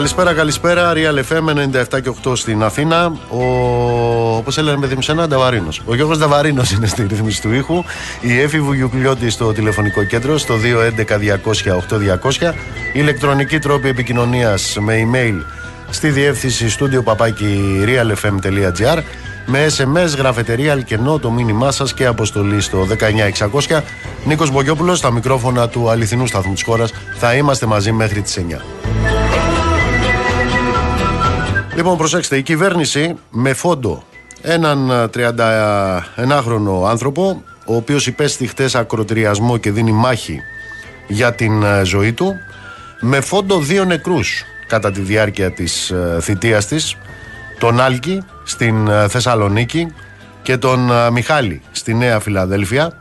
Καλησπέρα, καλησπέρα. Real FM 97 και 8 στην Αθήνα. Ο. Πώ έλεγε παιδί μου, σένα, Νταβαρίνος. Ο Γιώργος Νταβαρίνος είναι στη ρύθμιση του ήχου. Η Εφη Βουγιουκλιώτη στο τηλεφωνικό κέντρο στο 211-200-8200. Ηλεκτρονική τρόπη επικοινωνίας με email στη διεύθυνση στούντιο παπάκι realfm.gr με SMS, γραφετερία, αλκενό, το μήνυμά σας και αποστολή στο 19600. Νίκος Μπογιόπουλος, στα μικρόφωνα του αληθινού σταθμού της χώρας. Θα είμαστε μαζί μέχρι τις 9. Λοιπόν, προσέξτε, η κυβέρνηση με φόντο έναν 31χρονο άνθρωπο, ο οποίος υπέστη χτες ακροτηριασμό και δίνει μάχη για την ζωή του, με φόντο δύο νεκρούς κατά τη διάρκεια της θητείας της, τον Άλκη στην Θεσσαλονίκη και τον Μιχάλη στη Νέα Φιλαδέλφια,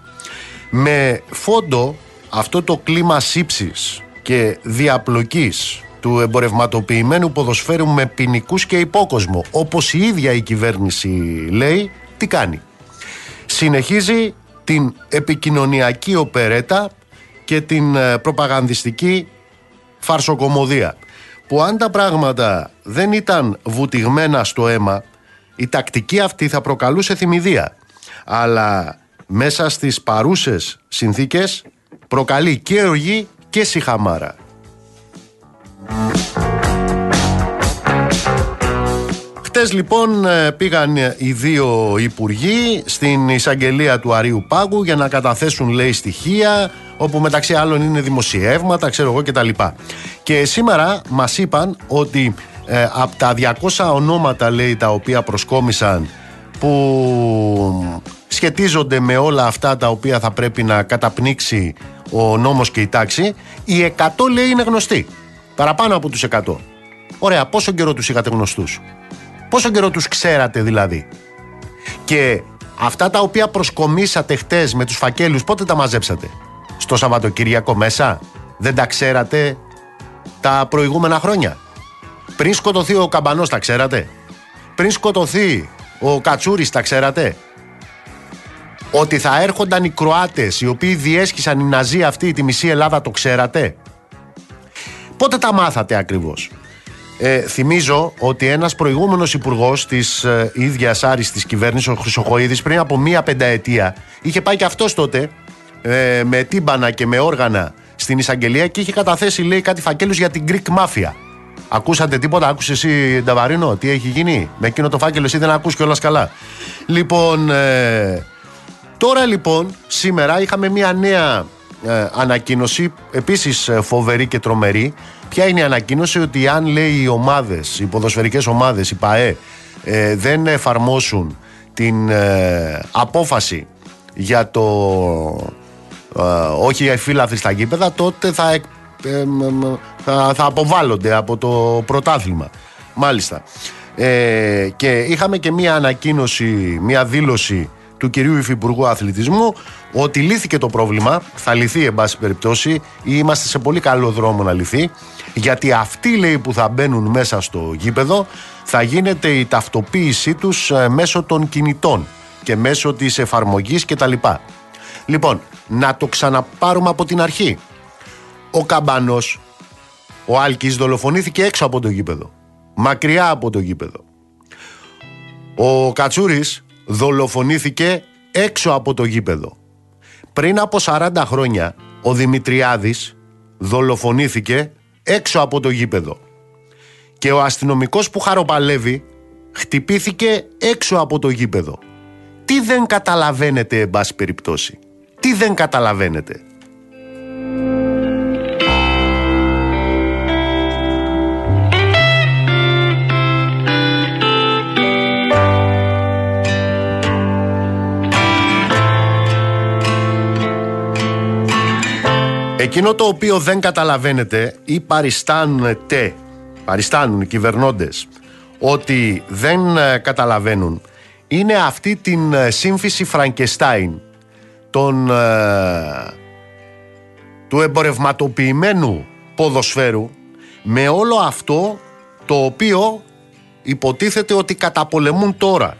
με φόντο αυτό το κλίμα σύψης και διαπλοκής του εμπορευματοποιημένου ποδοσφαίρου με ποινικούς και υπόκοσμο. Όπως η ίδια η κυβέρνηση λέει, τι κάνει. Συνεχίζει την επικοινωνιακή οπερέτα και την ε, προπαγανδιστική φαρσοκομωδία. Που αν τα πράγματα δεν ήταν βουτυγμένα στο αίμα, η τακτική αυτή θα προκαλούσε θυμηδία. Αλλά μέσα στις παρούσες συνθήκες προκαλεί και οργή και σιχαμάρα. Χτες λοιπόν ε, πήγαν οι δύο υπουργοί στην εισαγγελία του Αρίου Πάγου για να καταθέσουν λέει στοιχεία όπου μεταξύ άλλων είναι δημοσιεύματα ξέρω εγώ κτλ. Και, και σήμερα μας είπαν ότι ε, από τα 200 ονόματα λέει τα οποία προσκόμισαν που σχετίζονται με όλα αυτά τα οποία θα πρέπει να καταπνίξει ο νόμος και η τάξη οι 100 λέει είναι γνωστοί Παραπάνω από τους 100. Ωραία, πόσο καιρό τους είχατε γνωστούς; Πόσο καιρό τους ξέρατε δηλαδή; Και αυτά τα οποία προσκομίσατε χτες με τους φακέλους πότε τα μαζέψατε; Στο Σαββατοκυριακό μέσα; Δεν τα ξέρατε τα προηγούμενα χρόνια; Πριν σκοτωθεί ο Καμπανός τα ξέρατε; Πριν σκοτωθεί ο Κατσούρης τα ξέρατε; Ότι θα έρχονταν οι Κροάτες οι οποίοι διέσχισαν οι Ναζί αυτή τη μισή Ελλάδα το ξέρατε; Πότε τα μάθατε ακριβώς; Ε, θυμίζω ότι ένας προηγούμενος υπουργός της ε, ίδιας άριστης κυβέρνησης, ο Χρυσοχοίδης, πριν από μία πενταετία, είχε πάει και αυτός τότε ε, με τύμπανα και με όργανα στην εισαγγελία και είχε καταθέσει, λέει, κάτι φακέλους για την Greek Mafia. Ακούσατε τίποτα, άκουσες εσύ Νταβαρίνο, τι έχει γίνει; Με εκείνο το φάκελο εσύ δεν ακούς κιόλας καλά. Λοιπόν, ε, τώρα λοιπόν, σήμερα είχαμε μια νέα ε, ανακοίνωση, επίσης ε, φοβερή και τρομερή. Ποια είναι η ανακοίνωση ότι αν λέει οι ομάδες, οι ποδοσφαιρικές ομάδες, οι ΠαΕ, ε, δεν εφαρμόσουν την απόφαση για το όχι για φύλαθη στα γήπεδα, τότε θα, θα, θα αποβάλλονται από το πρωτάθλημα. Μάλιστα. και είχαμε και μία ανακοίνωση, μία δήλωση του κυρίου Υφυπουργού Αθλητισμού ότι λύθηκε το πρόβλημα, θα λυθεί εν πάση περιπτώσει ή είμαστε σε πολύ καλό δρόμο να λυθεί γιατί αυτοί λέει που θα μπαίνουν μέσα στο γήπεδο θα γίνεται η ταυτοποίησή τους ε, μέσω των κινητών και μέσω της εφαρμογής κτλ. Λοιπόν, να το ξαναπάρουμε από την αρχή. Ο Καμπάνος, ο Άλκης δολοφονήθηκε έξω από το γήπεδο. Μακριά από το γήπεδο. Ο Κατσούρης δολοφονήθηκε έξω από το γήπεδο. Πριν από 40 χρόνια ο Δημητριάδης δολοφονήθηκε έξω από το γήπεδο. Και ο αστυνομικός που χαροπαλεύει χτυπήθηκε έξω από το γήπεδο. Τι δεν καταλαβαίνετε εν πάση περιπτώσει. Τι δεν καταλαβαίνετε. Εκείνο το οποίο δεν καταλαβαίνετε ή παριστάνετε, παριστάνουν οι κυβερνώντες, ότι δεν ε, καταλαβαίνουν, είναι αυτή την ε, σύμφυση Φραγκεστάιν τον, ε, του εμπορευματοποιημένου ποδοσφαίρου με όλο αυτό το οποίο υποτίθεται ότι καταπολεμούν τώρα.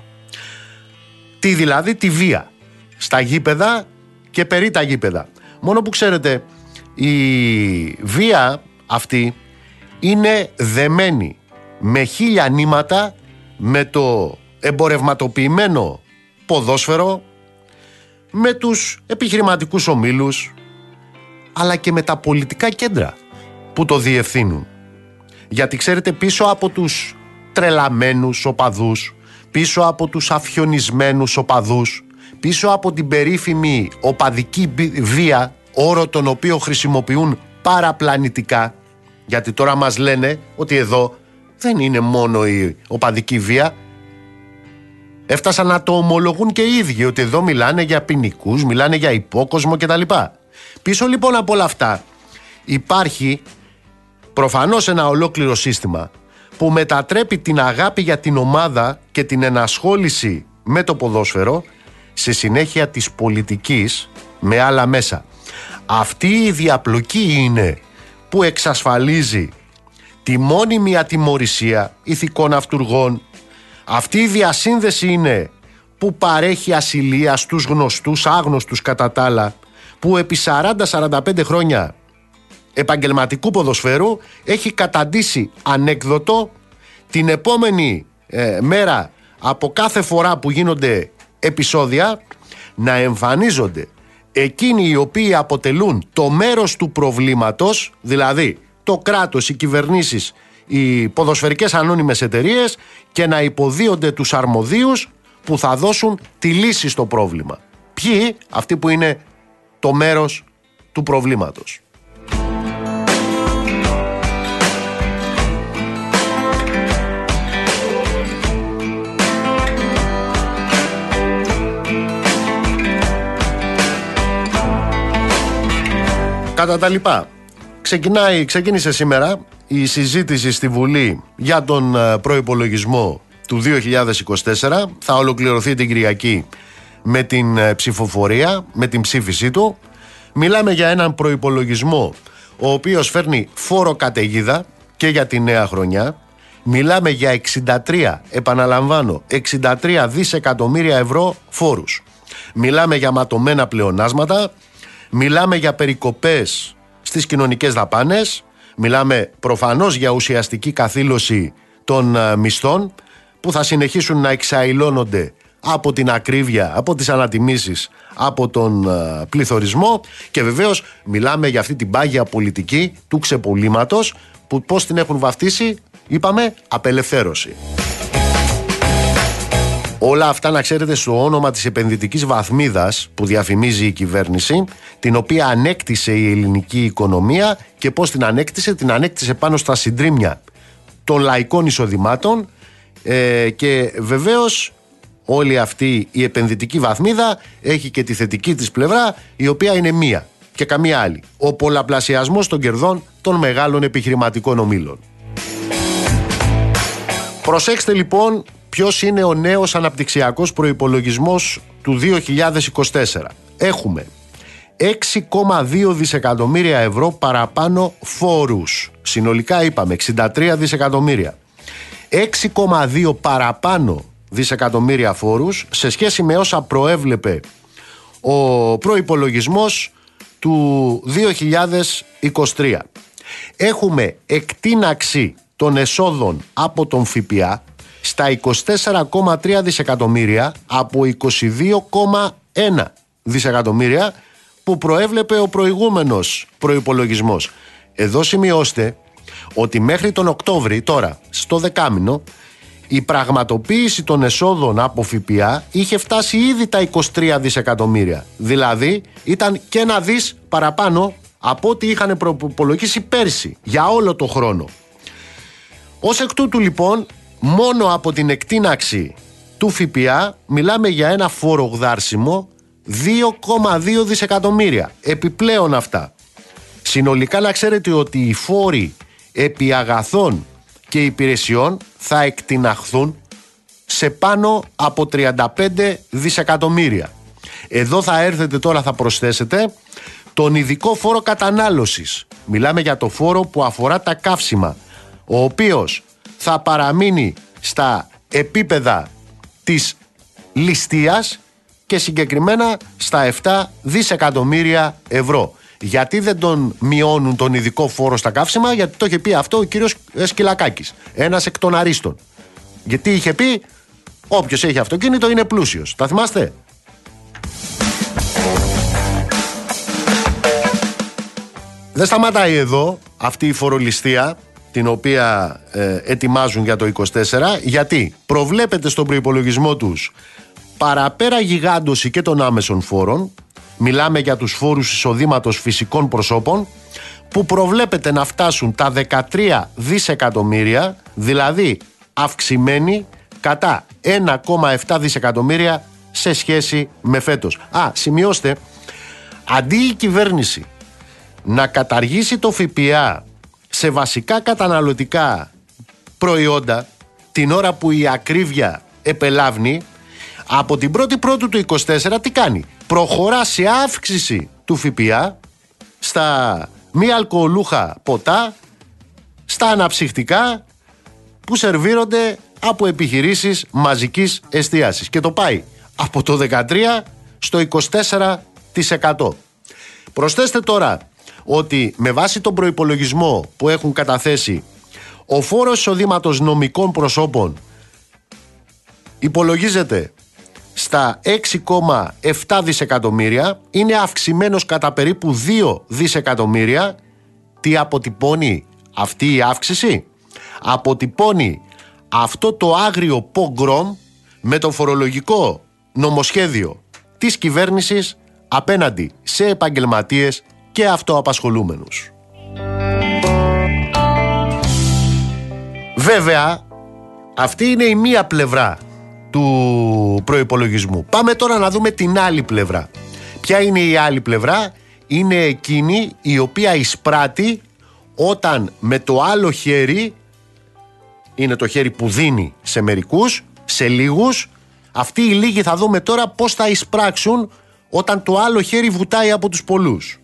Τι δηλαδή τη βία στα γήπεδα και περί τα γήπεδα. Μόνο που ξέρετε η βία αυτή είναι δεμένη με χίλια νήματα με το εμπορευματοποιημένο ποδόσφαιρο, με τους επιχειρηματικούς ομίλους, αλλά και με τα πολιτικά κέντρα που το διευθύνουν. Γιατί ξέρετε πίσω από τους τρελαμένους οπαδούς, πίσω από τους αφιονισμένους οπαδούς, πίσω από την περίφημη οπαδική βία, όρο τον οποίο χρησιμοποιούν παραπλανητικά, γιατί τώρα μας λένε ότι εδώ δεν είναι μόνο η οπαδική βία, έφτασαν να το ομολογούν και οι ίδιοι ότι εδώ μιλάνε για ποινικούς, μιλάνε για υπόκοσμο κτλ. Πίσω λοιπόν από όλα αυτά υπάρχει προφανώς ένα ολόκληρο σύστημα που μετατρέπει την αγάπη για την ομάδα και την ενασχόληση με το ποδόσφαιρο σε συνέχεια της πολιτικής με άλλα μέσα. Αυτή η διαπλοκή είναι που εξασφαλίζει τη μόνιμη ατιμορρησία ηθικών αυτούργων. Αυτή η διασύνδεση είναι που παρέχει ασυλία στους γνωστούς, άγνωστους κατά τα άλλα, που επί 40-45 χρόνια επαγγελματικού ποδοσφαίρου έχει καταντήσει ανέκδοτο την επόμενη ε, μέρα από κάθε φορά που γίνονται επεισόδια να εμφανίζονται εκείνοι οι οποίοι αποτελούν το μέρος του προβλήματος, δηλαδή το κράτος, οι κυβερνήσεις, οι ποδοσφαιρικές ανώνυμες εταιρείες και να υποδίονται τους αρμοδίους που θα δώσουν τη λύση στο πρόβλημα. Ποιοι, αυτοί που είναι το μέρος του προβλήματος. Κατά τα λοιπά, ξεκινάει, ξεκίνησε σήμερα η συζήτηση στη Βουλή για τον ε, προϋπολογισμό του 2024. Θα ολοκληρωθεί την Κυριακή με την ε, ψηφοφορία, με την ψήφισή του. Μιλάμε για έναν προϋπολογισμό ο οποίος φέρνει φόρο καταιγίδα και για τη νέα χρονιά. Μιλάμε για 63, επαναλαμβάνω, 63 δισεκατομμύρια ευρώ φόρους. Μιλάμε για ματωμένα πλεονάσματα, μιλάμε για περικοπές στις κοινωνικές δαπάνες, μιλάμε προφανώς για ουσιαστική καθήλωση των ε, μισθών που θα συνεχίσουν να εξαϊλώνονται από την ακρίβεια, από τις ανατιμήσεις, από τον ε, πληθωρισμό και βεβαίως μιλάμε για αυτή την πάγια πολιτική του ξεπολύματος που πώς την έχουν βαφτίσει, είπαμε, απελευθέρωση. Όλα αυτά να ξέρετε στο όνομα της επενδυτικής βαθμίδας που διαφημίζει η κυβέρνηση, την οποία ανέκτησε η ελληνική οικονομία και πώς την ανέκτησε, την ανέκτησε πάνω στα συντρίμια των λαϊκών εισοδημάτων ε, και βεβαίως όλη αυτή η επενδυτική βαθμίδα έχει και τη θετική της πλευρά η οποία είναι μία και καμία άλλη. Ο πολλαπλασιασμός των κερδών των μεγάλων επιχειρηματικών ομίλων. Προσέξτε λοιπόν ποιος είναι ο νέος αναπτυξιακός προϋπολογισμός του 2024. Έχουμε 6,2 δισεκατομμύρια ευρώ παραπάνω φόρους. Συνολικά είπαμε 63 δισεκατομμύρια. 6,2 παραπάνω δισεκατομμύρια φόρους σε σχέση με όσα προέβλεπε ο προϋπολογισμός του 2023. Έχουμε εκτείναξη των εσόδων από τον ΦΠΑ στα 24,3 δισεκατομμύρια από 22,1 δισεκατομμύρια που προέβλεπε ο προηγούμενος προϋπολογισμός. Εδώ σημειώστε ότι μέχρι τον Οκτώβρη τώρα στο δεκάμινο η πραγματοποίηση των εσόδων από ΦΠΑ είχε φτάσει ήδη τα 23 δισεκατομμύρια. Δηλαδή ήταν και ένα δις παραπάνω από ό,τι είχαν προπολογίσει πέρσι για όλο το χρόνο. Ως εκ τούτου λοιπόν μόνο από την εκτείναξη του ΦΠΑ μιλάμε για ένα φορογδάρσιμο 2,2 δισεκατομμύρια. Επιπλέον αυτά. Συνολικά να ξέρετε ότι οι φόροι επί αγαθών και υπηρεσιών θα εκτιναχθούν σε πάνω από 35 δισεκατομμύρια. Εδώ θα έρθετε τώρα θα προσθέσετε τον ειδικό φόρο κατανάλωσης. Μιλάμε για το φόρο που αφορά τα καύσιμα, ο οποίος θα παραμείνει στα επίπεδα της ληστείας και συγκεκριμένα στα 7 δισεκατομμύρια ευρώ. Γιατί δεν τον μειώνουν τον ειδικό φόρο στα καύσιμα, γιατί το είχε πει αυτό ο κύριος Σκυλακάκη, ένας εκ των αρίστων. Γιατί είχε πει, όποιος έχει αυτοκίνητο είναι πλούσιος. Τα θυμάστε; Δεν σταματάει εδώ αυτή η φορολιστία την οποία ε, ετοιμάζουν για το 24 γιατί προβλέπεται στον προϋπολογισμό τους παραπέρα γιγάντωση και των άμεσων φόρων μιλάμε για τους φόρους εισοδήματος φυσικών προσώπων που προβλέπεται να φτάσουν τα 13 δισεκατομμύρια δηλαδή αυξημένοι κατά 1,7 δισεκατομμύρια σε σχέση με φέτος. Α, σημειώστε, αντί η κυβέρνηση να καταργήσει το ΦΠΑ σε βασικά καταναλωτικά προϊόντα την ώρα που η ακρίβεια επελάβνει από την 1η Πρώτου του 24 τι κάνει; Προχωρά σε αύξηση του ΦΠΑ στα μη αλκοολούχα ποτά στα αναψυχτικά που σερβίρονται από επιχειρήσεις μαζικής εστίασης και το πάει από το 13% στο 24%. Προσθέστε τώρα ότι με βάση τον προϋπολογισμό που έχουν καταθέσει ο φόρος εισοδήματος νομικών προσώπων υπολογίζεται στα 6,7 δισεκατομμύρια είναι αυξημένος κατά περίπου 2 δισεκατομμύρια. Τι αποτυπώνει αυτή η αύξηση; Αποτυπώνει αυτό το άγριο πογκρόμ με το φορολογικό νομοσχέδιο της κυβέρνησης απέναντι σε επαγγελματίες και αυτοαπασχολούμενους. Βέβαια, αυτή είναι η μία πλευρά του προϋπολογισμού. Πάμε τώρα να δούμε την άλλη πλευρά. Ποια είναι η άλλη πλευρά; Είναι εκείνη η οποία εισπράττει όταν με το άλλο χέρι, είναι το χέρι που δίνει σε μερικούς, σε λίγους, αυτοί οι λίγοι θα δούμε τώρα πώς θα εισπράξουν όταν το άλλο χέρι βουτάει από τους πολλούς.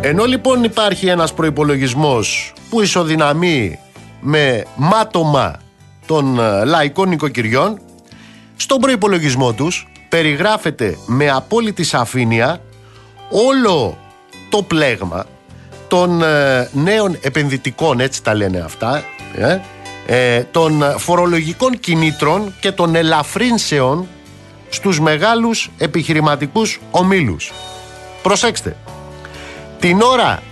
Ενώ λοιπόν υπάρχει ένας προϋπολογισμός που ισοδυναμεί με μάτωμα των ε, λαϊκών νοικοκυριών, στον προϋπολογισμό τους περιγράφεται με απόλυτη σαφήνεια όλο το πλέγμα των ε, νέων επενδυτικών, έτσι τα λένε αυτά, ε, ε, των φορολογικών κινήτρων και των ελαφρύνσεων στους μεγάλους επιχειρηματικούς ομίλους. Προσέξτε, την ώρα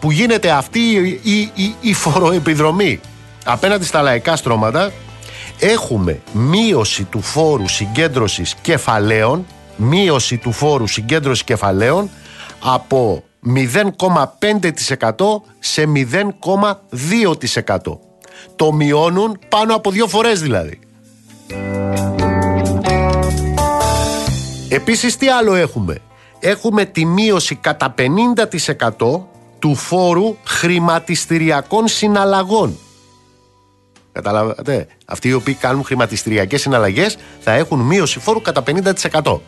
που γίνεται αυτή η, η, η φοροεπιδρομή απέναντι στα λαϊκά στρώματα έχουμε μείωση του φόρου συγκέντρωσης κεφαλαίων μείωση του φόρου συγκέντρωσης κεφαλαίων από 0,5% σε 0,2%. Το μειώνουν πάνω από δύο φορές δηλαδή. Επίσης τι άλλο έχουμε; Έχουμε τη μείωση κατά 50% του φόρου χρηματιστηριακών συναλλαγών. Καταλάβατε, αυτοί οι οποίοι κάνουν χρηματιστηριακές συναλλαγές θα έχουν μείωση φόρου κατά 50%.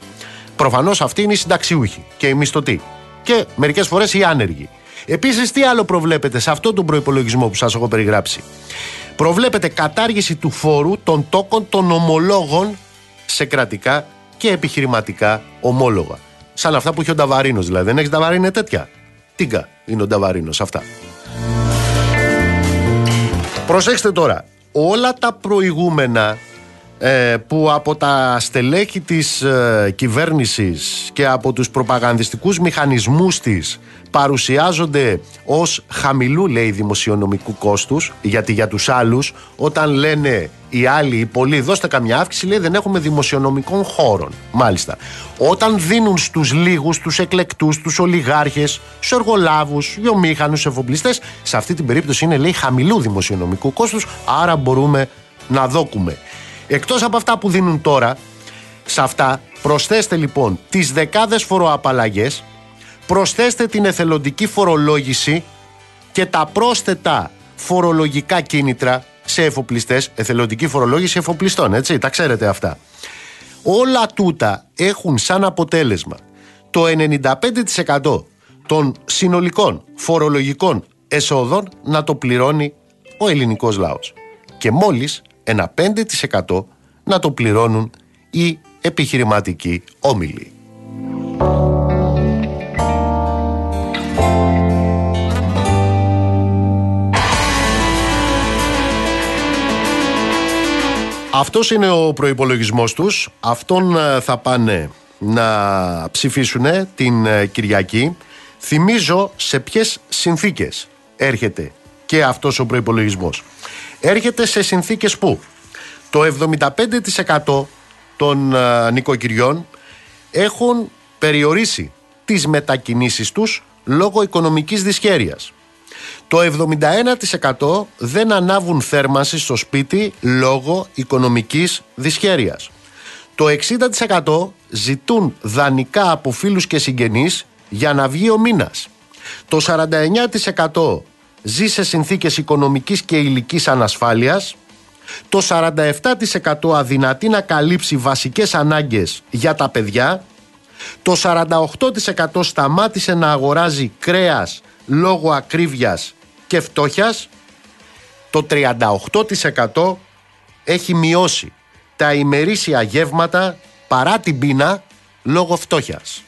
Προφανώς αυτοί είναι οι συνταξιούχοι και οι μισθωτοί και μερικές φορές οι άνεργοι. Επίσης τι άλλο προβλέπετε σε αυτόν τον προϋπολογισμό που σας έχω περιγράψει; Προβλέπετε κατάργηση του φόρου των τόκων των ομολόγων σε κρατικά και επιχειρηματικά ομόλογα. Σαν αυτά που έχει ο Νταβαρίνος δηλαδή. Δεν έχει Νταβαρίνο είναι τέτοια. Τίγκα είναι ο Νταβαρίνος αυτά. Προσέξτε τώρα. Όλα τα προηγούμενα ε, που από τα στελέχη της ε, κυβέρνησης και από τους προπαγανδιστικούς μηχανισμούς της παρουσιάζονται ως χαμηλού λέει δημοσιονομικού κόστους γιατί για τους άλλους όταν λένε οι άλλοι οι πολλοί δώστε καμιά αύξηση λέει δεν έχουμε δημοσιονομικών χώρων μάλιστα. Όταν δίνουν στους λίγους, τους εκλεκτούς, τους ολιγάρχες στους εργολάβους, βιομήχανους, εφοπλιστές σε αυτή την περίπτωση είναι λέει χαμηλού δημοσιονομικού κόστους άρα μπορούμε να δόκουμε Εκτός από αυτά που δίνουν τώρα, σε αυτά προσθέστε λοιπόν τις δεκάδες φοροαπαλλαγές, προσθέστε την εθελοντική φορολόγηση και τα πρόσθετα φορολογικά κίνητρα σε εφοπλιστές, εθελοντική φορολόγηση εφοπλιστών, έτσι, τα ξέρετε αυτά. Όλα τούτα έχουν σαν αποτέλεσμα το 95% των συνολικών φορολογικών εσόδων να το πληρώνει ο ελληνικός λαός. Και μόλις ένα 5% να το πληρώνουν οι επιχειρηματικοί όμιλοι. Αυτός είναι ο προπολογισμό τους. Αυτόν ε, θα πάνε να ψηφίσουν την ε, Κυριακή. Θυμίζω σε ποιες συνθήκες έρχεται και αυτός ο προπολογισμό. Έρχεται σε συνθήκες που το 75% των ε, νοικοκυριών έχουν περιορίσει τις μετακινήσεις τους λόγω οικονομικής δυσχέρειας. Το 71% δεν ανάβουν θέρμανση στο σπίτι λόγω οικονομικής δυσχέρειας. Το 60% ζητούν δανεικά από φίλους και συγγενείς για να βγει ο μήνας. Το 49% ζει σε συνθήκες οικονομικής και υλικής ανασφάλειας. Το 47% αδυνατεί να καλύψει βασικές ανάγκες για τα παιδιά. Το 48% σταμάτησε να αγοράζει κρέας λόγω ακρίβειας και φτώχειας. Το 38% έχει μειώσει τα ημερήσια γεύματα παρά την πείνα λόγω φτώχειας.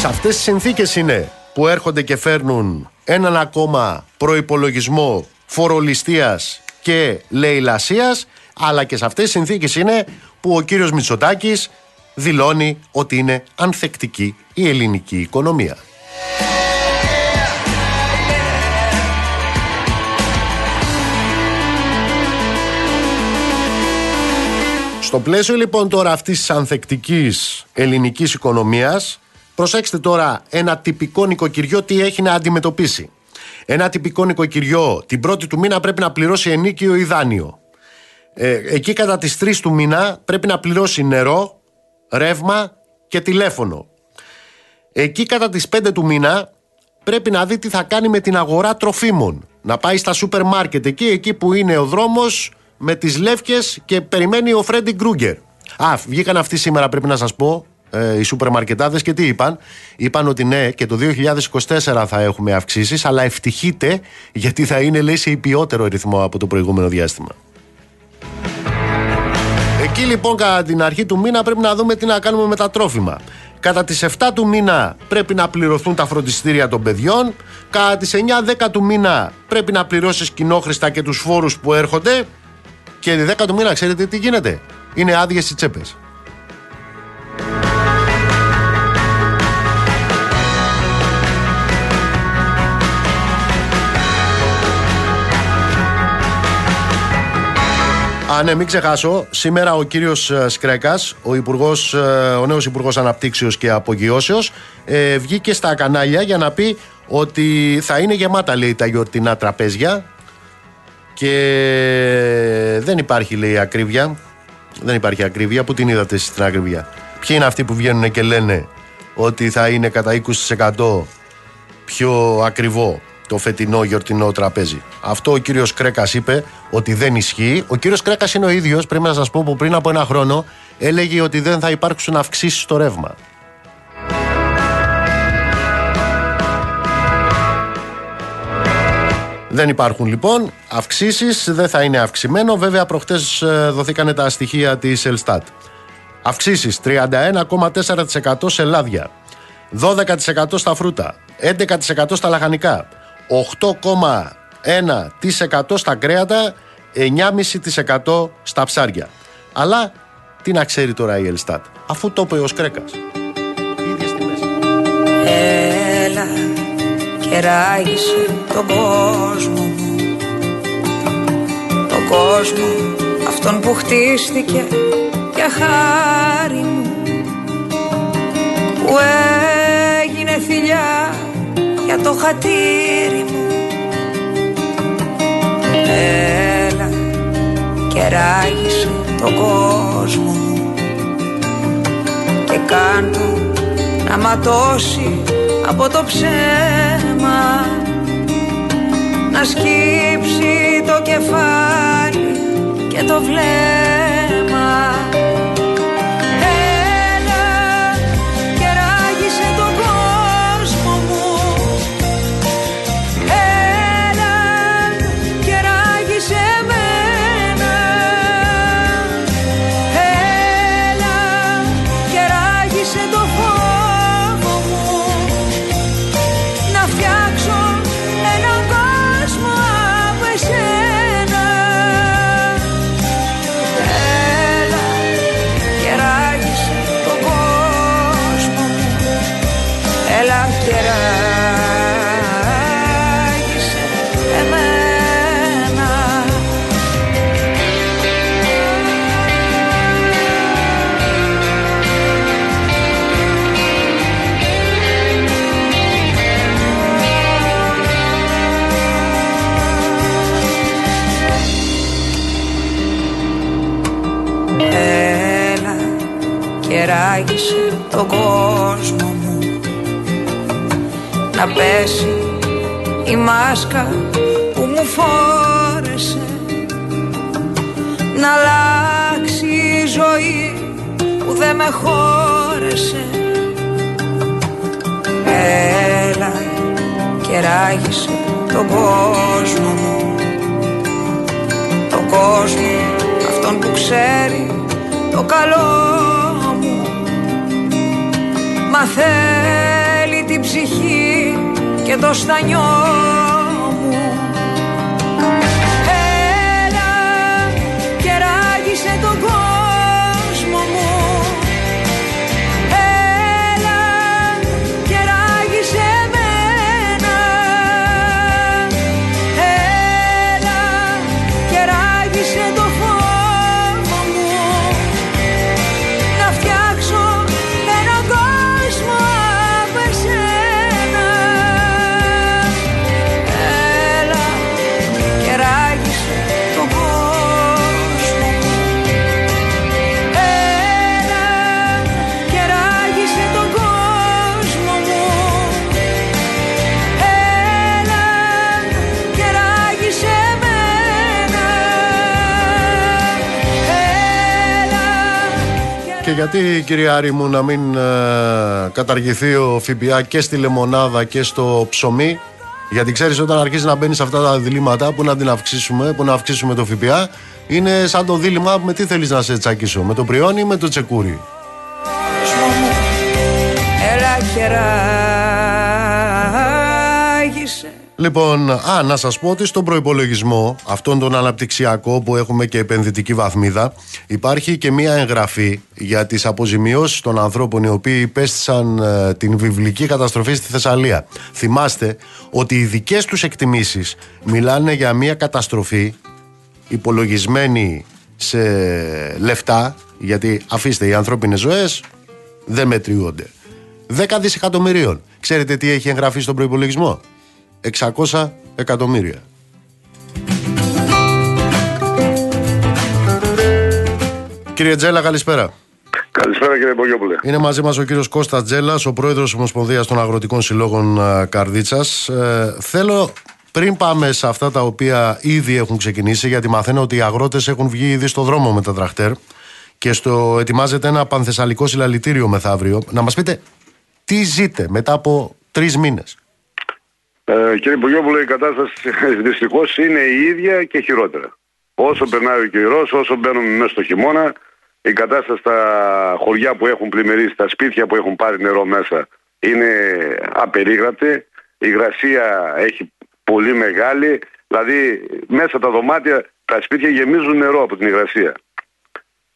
Σε αυτές τις συνθήκες είναι που έρχονται και φέρνουν έναν ακόμα προϋπολογισμό φορολιστίας και λαιλασίας αλλά και σε αυτές τις συνθήκες είναι που ο κύριος Μητσοτάκης δηλώνει ότι είναι ανθεκτική η ελληνική οικονομία. Στο πλαίσιο λοιπόν τώρα αυτής της ανθεκτικής ελληνικής οικονομίας προσέξτε τώρα ένα τυπικό νοικοκυριό τι έχει να αντιμετωπίσει. Ένα τυπικό νοικοκυριό την πρώτη του μήνα πρέπει να πληρώσει ενίκιο ή δάνειο. Ε, εκεί κατά τις 3 του μήνα πρέπει να πληρώσει νερό, ρεύμα και τηλέφωνο. Εκεί κατά τις 5 του μήνα πρέπει να δει τι θα κάνει με την αγορά τροφίμων. Να πάει στα σούπερ μάρκετ εκεί, εκεί που είναι ο δρόμος με τις λεύκες και περιμένει ο Φρέντι Γκρούγκερ. Α, βγήκαν αυτοί σήμερα πρέπει να σας πω, ε, οι σούπερ μαρκετάδες και τι είπαν; Είπαν ότι ναι και το 2024 θα έχουμε αυξήσεις, αλλά ευτυχείτε γιατί θα είναι λέει σε υπιότερο ρυθμό από το προηγούμενο διάστημα. Εκεί λοιπόν κατά την αρχή του μήνα πρέπει να δούμε τι να κάνουμε με τα τρόφιμα. Κατά τις 7 του μήνα πρέπει να πληρωθούν τα φροντιστήρια των παιδιών. Κατά τις 9-10 του μήνα πρέπει να πληρώσεις κοινόχρηστα και τους φόρους που έρχονται. Και 10 του μήνα ξέρετε τι γίνεται; Είναι άδειες οι τσέπες. Α, ναι, μην ξεχάσω. Σήμερα ο κύριος ε, Σκρέκας, ο, υπουργός, ε, ο νέος Υπουργός Αναπτύξεως και Απογειώσεως, ε, βγήκε στα κανάλια για να πει ότι θα είναι γεμάτα λέει, τα γιορτινά τραπέζια και δεν υπάρχει λέει ακρίβεια. Δεν υπάρχει ακρίβεια. Πού την είδατε εσείς την ακρίβεια; Ποιοι είναι αυτοί που βγαίνουν και λένε ότι θα είναι κατά 20% πιο ακριβό; Το φετινό γιορτινό τραπέζι. Αυτό ο κύριος Κρέκας είπε ότι δεν ισχύει. Ο κύριος Κρέκας είναι ο ίδιος, πρέπει να σας πω, που πριν από ένα χρόνο έλεγε ότι δεν θα υπάρξουν αυξήσεις στο ρεύμα. Δεν υπάρχουν λοιπόν αυξήσεις, δεν θα είναι αυξημένο. Βέβαια, προχτές ε, δοθήκανε τα στοιχεία της Ελστάτ. Αυξήσεις 31,4% σε λάδια, 12% στα φρούτα, 11% στα λαχανικά, 8,1% στα κρέατα, 9,5% στα ψάρια. Αλλά τι να ξέρει τώρα η Ελστάτ, αφού το είπε ο Σκρέκας. Ίδιες τιμές. Έλα και ράγισε τον κόσμο μου Τον κόσμο αυτόν που χτίστηκε για χάρη μου Που έγινε θηλιά για το χατήρι μου. Έλα και ράγισε τον κόσμο μου. Και κάντο να ματώσει από το ψέμα. Να σκύψει το κεφάλι και το βλέμμα ράγισε τον κόσμο μου. Να πέσει η μάσκα που μου φόρεσε. Να αλλάξει η ζωή που δεν με χώρεσε. Έλα και ράγισε τον κόσμο μου. Τον κόσμο αυτόν που ξέρει το καλό μου Μα θέλει την ψυχή και το στανιό γιατί κυρία Άρη μου να μην ε, καταργηθεί ο ΦΠΑ και στη λεμονάδα και στο ψωμί; Γιατί ξέρεις όταν αρχίζει να μπαίνεις σε αυτά τα διλήμματα που να την αυξήσουμε, που να αυξήσουμε το ΦΠΑ είναι σαν το δίλημα με τι θέλεις να σε τσακίσω, με το πριόνι ή με το τσεκούρι; Λοιπόν, α, να σας πω ότι στον προϋπολογισμό, αυτόν τον αναπτυξιακό που έχουμε και επενδυτική βαθμίδα, υπάρχει και μία εγγραφή για τις αποζημιώσεις των ανθρώπων οι οποίοι υπέστησαν ε, την βιβλική καταστροφή στη Θεσσαλία. Θυμάστε ότι οι δικές τους εκτιμήσεις μιλάνε για μία καταστροφή υπολογισμένη σε λεφτά, γιατί αφήστε οι ανθρώπινες ζωές δεν μετριούνται. 10 δισεκατομμυρίων. Ξέρετε τι έχει εγγραφεί στον προϋπολογισμό; 600 εκατομμύρια. Κύριε Τζέλα, καλησπέρα. Καλησπέρα κύριε Μπογιόπουλε. Είναι μαζί μας ο κύριος Κώστας Τζέλας, ο πρόεδρος Ομοσπονδίας των Αγροτικών Συλλόγων Καρδίτσας. Ε, θέλω πριν πάμε σε αυτά τα οποία ήδη έχουν ξεκινήσει, γιατί μαθαίνω ότι οι αγρότες έχουν βγει ήδη στο δρόμο με τα τραχτέρ και στο ετοιμάζεται ένα πανθεσσαλικό συλλαλητήριο μεθαύριο. Να μας πείτε τι ζείτε μετά από τρεις μήνες; Ε, κύριε Πογιόπουλο, η κατάσταση δυστυχώς είναι η ίδια και χειρότερα. Όσο περνάει ο καιρός, όσο μπαίνουμε μέσα στο χειμώνα, η κατάσταση στα χωριά που έχουν πλημμυρίσει, στα σπίτια που έχουν πάρει νερό μέσα είναι απερίγραπτη. Η υγρασία έχει πολύ μεγάλη, δηλαδή μέσα τα δωμάτια, τα σπίτια γεμίζουν νερό από την υγρασία.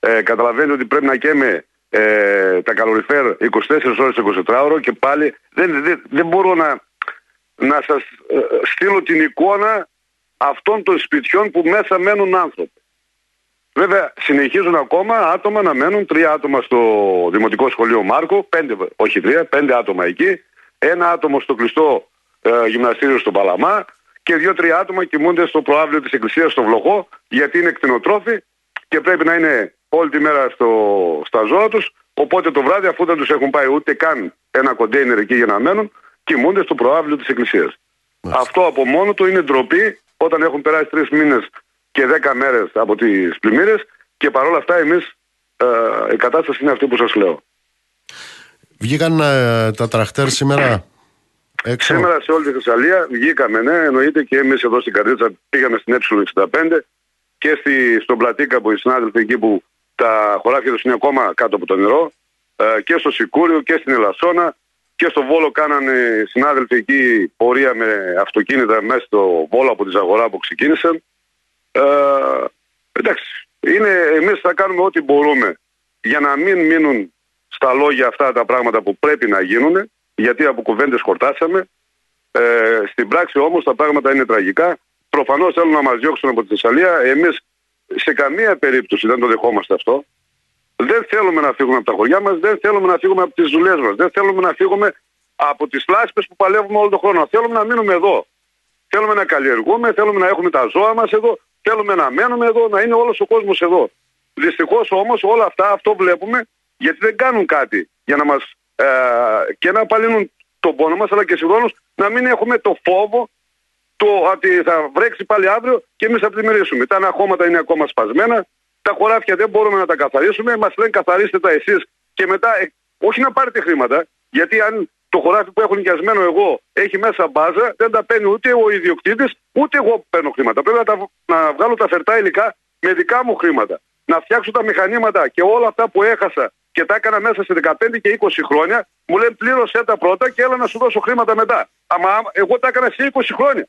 Ε, καταλαβαίνετε ότι πρέπει να καίμε ε, τα καλοριφέρ 24 ώρες 24 ώρο και πάλι δεν, δεν, δεν μπορώ να, να σας ε, στείλω την εικόνα αυτών των σπιτιών που μέσα μένουν άνθρωποι. Βέβαια συνεχίζουν ακόμα άτομα να μένουν, τρία άτομα στο Δημοτικό Σχολείο Μάρκο, πέντε, όχι τρία, πέντε άτομα εκεί, ένα άτομο στο κλειστό ε, γυμναστήριο στο Παλαμά και δύο-τρία άτομα κοιμούνται στο προάβλιο της Εκκλησίας στο Βλοχό γιατί είναι κτηνοτρόφοι και πρέπει να είναι όλη τη μέρα στο, στα ζώα τους οπότε το βράδυ αφού δεν τους έχουν πάει ούτε καν ένα κοντέινερ εκεί για να μένουν κοιμούνται στο προάβλιο της Εκκλησίας. Αυτό από μόνο του είναι ντροπή όταν έχουν περάσει τρεις μήνες και δέκα μέρες από τις πλημμύρες και παρόλα αυτά εμείς ε, η κατάσταση είναι αυτή που σας λέω. Βγήκαν ε, τα τραχτέρ σήμερα έξω; Σήμερα σε όλη τη Θεσσαλία βγήκαμε, ναι, εννοείται και εμείς εδώ στην Καρδίτσα πήγαμε στην ε65 και στη, στον Πλατήκα που οι συνάδελφοι εκεί που τα χωράφια τους είναι ακόμα κάτω από το νερό ε, και στο Σικούριο και στην Ελασσόνα και στο Βόλο κάνανε συνάδελφοι εκεί πορεία με αυτοκίνητα μέσα στο Βόλο από τη Ζαγορά που ξεκίνησαν. Ε, εντάξει, είναι, εμείς θα κάνουμε ό,τι μπορούμε για να μην μείνουν στα λόγια αυτά τα πράγματα που πρέπει να γίνουν, γιατί από κουβέντες χορτάσαμε. Ε, στην πράξη όμως τα πράγματα είναι τραγικά. Προφανώς θέλουν να μας διώξουν από τη Θεσσαλία. Εμείς σε καμία περίπτωση δεν το δεχόμαστε αυτό. Δεν θέλουμε να φύγουμε από τα χωριά μας, δεν θέλουμε να φύγουμε από τις δουλειές μας, δεν θέλουμε να φύγουμε από τις λάσπες που παλεύουμε όλο τον χρόνο. Θέλουμε να μείνουμε εδώ. Θέλουμε να καλλιεργούμε, θέλουμε να έχουμε τα ζώα μας εδώ, θέλουμε να μένουμε εδώ, να είναι όλος ο κόσμος εδώ. Δυστυχώς όμως όλα αυτά, αυτό βλέπουμε, γιατί δεν κάνουν κάτι για να μας ε, και να απαλύνουν τον πόνο μας αλλά και συγχρόνως να μην έχουμε το φόβο το ότι θα βρέξει πάλι αύριο και εμείς θα πλημμυρίσουμε. Τα αναχώματα είναι ακόμα σπασμένα, τα χωράφια δεν μπορούμε να τα καθαρίσουμε, μας λένε καθαρίστε τα εσείς και μετά ε, όχι να πάρετε χρήματα, γιατί αν το χωράφι που έχω νοικιασμένο εγώ έχει μέσα μπάζα, δεν τα παίρνει ούτε ο ιδιοκτήτης, ούτε εγώ που παίρνω χρήματα. Πρέπει να, τα, να βγάλω τα φερτά υλικά με δικά μου χρήματα. Να φτιάξω τα μηχανήματα και όλα αυτά που έχασα και τα έκανα μέσα σε 15 και 20 χρόνια, μου λένε πλήρωσέ τα πρώτα και έλα να σου δώσω χρήματα μετά. Αλλά εγώ τα έκανα σε 20 χρόνια.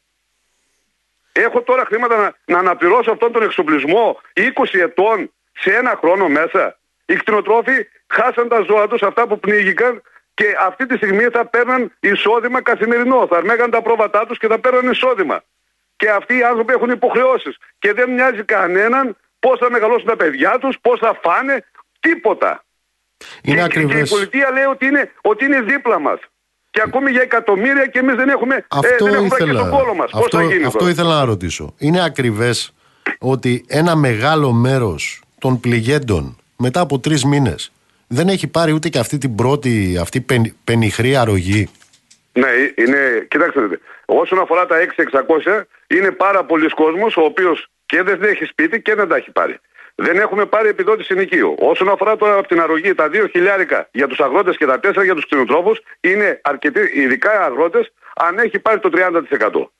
Έχω τώρα χρήματα να, να αναπληρώσω αυτόν τον εξοπλισμό 20 ετών σε ένα χρόνο μέσα. Οι κτηνοτρόφοι χάσαν τα ζώα τους, αυτά που πνίγηκαν και αυτή τη στιγμή θα παίρνουν εισόδημα καθημερινό. Θα αρμέγαν τα πρόβατά τους και θα παίρνουν εισόδημα. Και αυτοί οι άνθρωποι έχουν υποχρεώσεις. Και δεν μοιάζει κανέναν πώς θα μεγαλώσουν τα παιδιά τους, πώς θα φάνε, τίποτα. Είναι και, και η πολιτεία λέει ότι είναι, ότι είναι δίπλα μας και ακόμη για εκατομμύρια και εμείς δεν έχουμε, ε, αυτό ε, δεν έχουμε ήθελα, και τον κόλο μας. Αυτό, Πώς θα γίνει αυτό ήθελα να ρωτήσω. Είναι ακριβές ότι ένα μεγάλο μέρος των πληγέντων μετά από τρεις μήνες δεν έχει πάρει ούτε και αυτή την πρώτη, αυτή πεν, πενιχρή αρρωγή; Ναι, είναι, κοιτάξτε, όσον αφορά τα 6-600 είναι πάρα πολλοί κόσμος ο οποίος και δεν έχει σπίτι και δεν τα έχει πάρει δεν έχουμε πάρει επιδότηση νοικίου. Όσον αφορά τώρα από την αρρωγή, τα 2 χιλιάρικα για τους αγρότες και τα 4 για τους κτηνοτρόφους είναι αρκετοί, ειδικά αγρότες, αν έχει πάρει το 30%.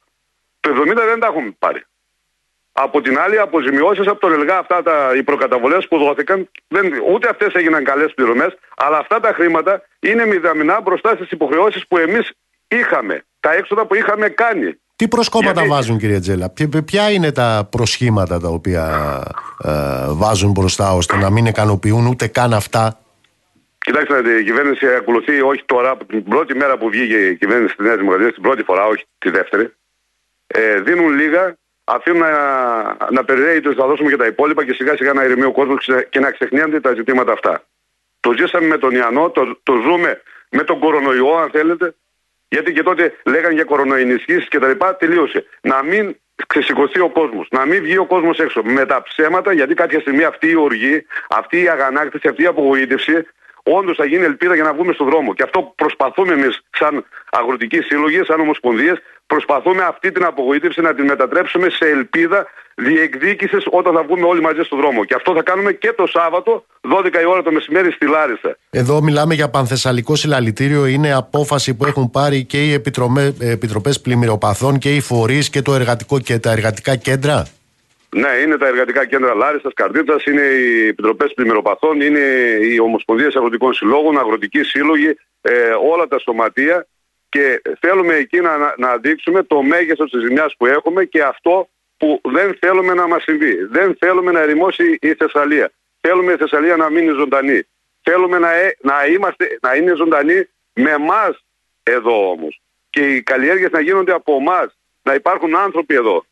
Το 70% δεν τα έχουμε πάρει. Από την άλλη, αποζημιώσεις από το ΕΛΓΑ, αυτά τα, οι προκαταβολές που δόθηκαν, δεν, ούτε αυτές έγιναν καλές πληρωμές, αλλά αυτά τα χρήματα είναι μηδαμινά μπροστά στις υποχρεώσεις που εμείς είχαμε. Τα έξοδα που είχαμε κάνει. Τι προσκόμματα Γιατί... βάζουν κύριε Τζέλα, ποια είναι τα προσχήματα τα οποία ε, βάζουν μπροστά ώστε να μην ικανοποιούν ούτε καν αυτά; Κοιτάξτε, η κυβέρνηση ακολουθεί όχι τώρα, την πρώτη μέρα που βγήκε η κυβέρνηση της Νέας Δημοκρατίας, την πρώτη φορά, όχι τη δεύτερη. Ε, δίνουν λίγα, αφήνουν να, να περιραίει ότι θα δώσουμε και τα υπόλοιπα και σιγά σιγά να ηρεμεί ο κόσμος και να ξεχνιούνται τα ζητήματα αυτά. Το ζήσαμε με τον Ιαννό, το, το ζούμε με τον κορονοϊό, αν θέλετε. Γιατί και τότε λέγανε για κορονοϊνισχύσεις και τα λοιπά, τελείωσε. Να μην ξεσηκωθεί ο κόσμος, να μην βγει ο κόσμος έξω. Με τα ψέματα, γιατί κάποια στιγμή αυτή η οργή, αυτή η αγανάκτηση, αυτή η απογοήτευση, όντως θα γίνει ελπίδα για να βγούμε στον δρόμο. Και αυτό προσπαθούμε εμείς, σαν αγροτικοί σύλλογοι, σαν ομοσπονδίες, προσπαθούμε αυτή την απογοήτευση να την μετατρέψουμε σε ελπίδα διεκδίκηση όταν θα βγούμε όλοι μαζί στον δρόμο. Και αυτό θα κάνουμε και το Σάββατο, 12 η ώρα το μεσημέρι στη Λάρισα. Εδώ μιλάμε για πανθεσσαλικό συλλαλητήριο. Είναι απόφαση που έχουν πάρει και οι επιτροπές πλημμυροπαθών και οι φορείς και, το εργατικό, και τα εργατικά κέντρα. Ναι, είναι τα εργατικά κέντρα Λάρισας, Καρδίτσα, είναι οι επιτροπές πλημμυροπαθών, είναι οι ομοσπονδίες αγροτικών συλλόγων, αγροτικοί σύλλογοι, ε, όλα τα σωματεία. Και θέλουμε εκεί να, να δείξουμε το μέγεθος της ζημιάς που έχουμε και αυτό που δεν θέλουμε να μας συμβεί. Δεν θέλουμε να ερημώσει η Θεσσαλία. Θέλουμε η Θεσσαλία να μείνει ζωντανή. Θέλουμε να, ε, να, είμαστε, να είναι ζωντανή με εμά εδώ όμως. Και οι καλλιέργειες να γίνονται από εμά. Να υπάρχουν άνθρωποι εδώ.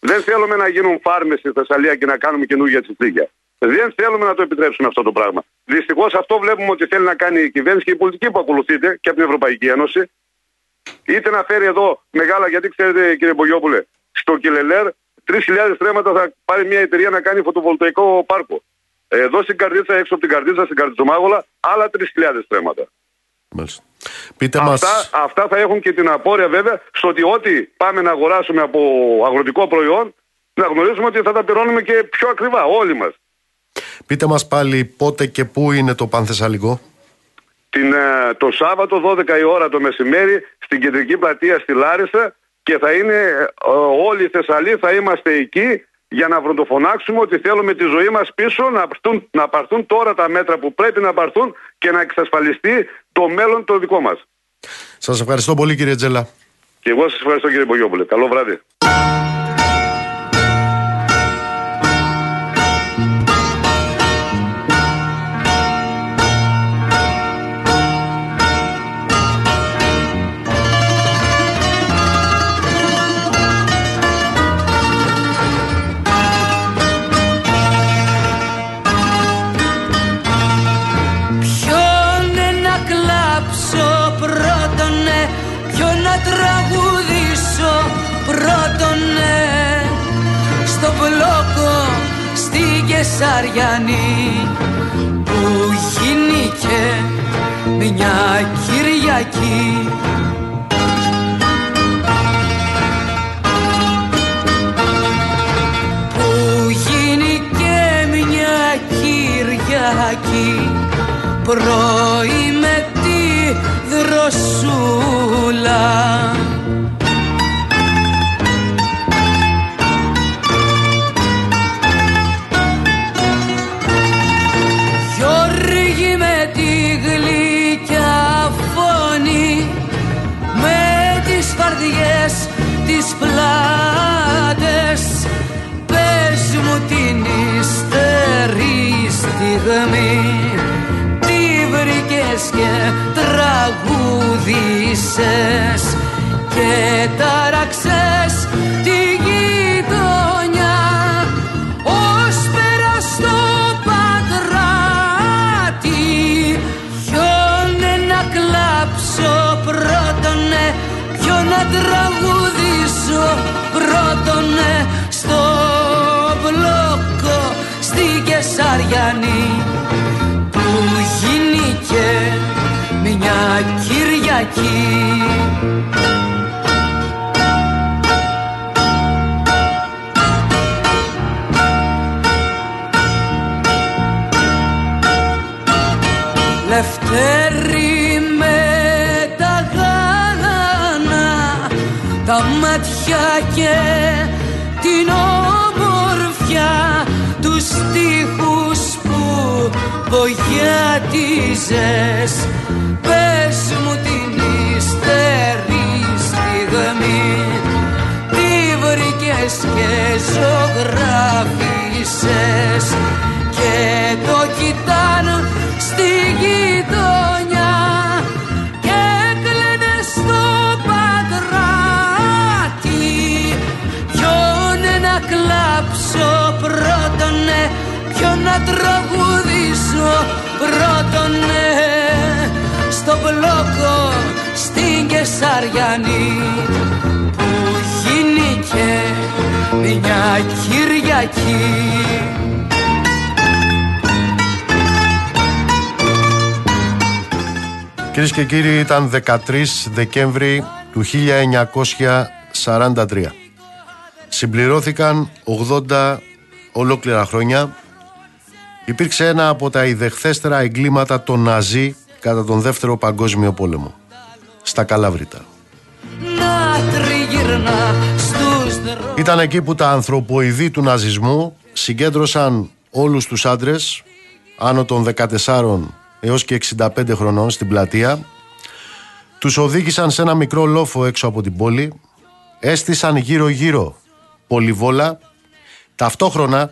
Δεν θέλουμε να γίνουν φάρμες στη Θεσσαλία και να κάνουμε καινούργια τσιτσίκια. Δεν θέλουμε να το επιτρέψουμε αυτό το πράγμα. Δυστυχώς αυτό βλέπουμε ότι θέλει να κάνει η κυβέρνηση και η πολιτική που ακολουθείται και από την Ευρωπαϊκή Ένωση. Είτε να φέρει εδώ μεγάλα, γιατί ξέρετε κύριε Μπογιόπουλε, στο Κιλελέρ 3.000 στρέμματα θα πάρει μια εταιρεία να κάνει φωτοβολταϊκό πάρκο. Εδώ στην Καρδίτσα, έξω από την Καρδίτσα, στην Καρδιτσομάγολα, άλλα 3.000 στρέμματα. Μάλιστα. Πείτε αυτά, μας... αυτά θα έχουν και την απόρρια βέβαια στο ότι ό,τι πάμε να αγοράσουμε από αγροτικό προϊόν να γνωρίζουμε ότι θα τα πληρώνουμε και πιο ακριβά όλοι μας. Πείτε μας πάλι πότε και πού είναι το Πανθεσσαλικό. Την, ε, το Σάββατο 12 η ώρα το μεσημέρι στην κεντρική πλατεία στη Λάρισα και θα είναι ε, όλοι οι Θεσσαλοί θα είμαστε εκεί για να βροντοφωνάξουμε ότι θέλουμε τη ζωή μας πίσω να πάρθουν, να πάρθουν τώρα τα μέτρα που πρέπει να πάρθουν και να εξασφαλιστεί το μέλλον το δικό μας. Σας ευχαριστώ πολύ κύριε Τζέλα. Και εγώ σας ευχαριστώ κύριε Μπογιόπουλε. Καλό βράδυ. Μια Κυριακή. Που γίνει και μια Κυριακή. Πρωί με τη δροσούλα Κεσαριανή που γίνηκε μια Κυριακή. Λευτέρη τα μάτια και βογιάτιζες Πες μου την ύστερη στιγμή τι βρήκες και ζωγράφισες και το κοιτάνε στη γειτονιά. Κλάψω πρώτον ναι Ποιο να τραγουδήσω πρώτον ναι Στο μπλόκο στην Κεσαριανή Που γίνηκε μια Κυριακή Κυρίες και κύριοι, ήταν 13 Δεκέμβρη του 1943. Συμπληρώθηκαν 80 ολόκληρα χρόνια. Υπήρξε ένα από τα ιδεχθέστερα εγκλήματα των Ναζί κατά τον Δεύτερο Παγκόσμιο Πόλεμο. Στα Καλάβρητα. Ήταν εκεί που τα ανθρωποειδή του ναζισμού συγκέντρωσαν όλους τους άντρες άνω των 14 έως και 65 χρονών στην πλατεία τους οδήγησαν σε ένα μικρό λόφο έξω από την πόλη έστησαν γύρω γύρω πολυβόλα. Ταυτόχρονα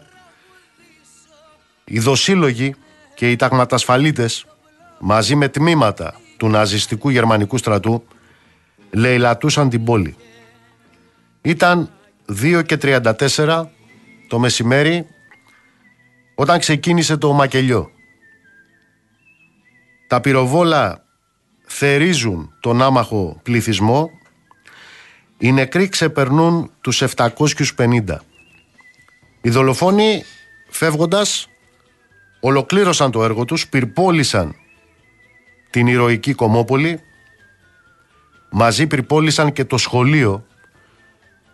οι δοσύλλογοι και οι ταγματασφαλίτες μαζί με τμήματα του ναζιστικού γερμανικού στρατού λαιλατούσαν την πόλη. Ήταν 2 και 34 το μεσημέρι όταν ξεκίνησε το μακελιό. Τα πυροβόλα θερίζουν τον άμαχο πληθυσμό οι νεκροί ξεπερνούν τους 750. Οι δολοφόνοι φεύγοντας ολοκλήρωσαν το έργο τους, πυρπόλησαν την ηρωική Κομόπολη, μαζί πυρπόλησαν και το σχολείο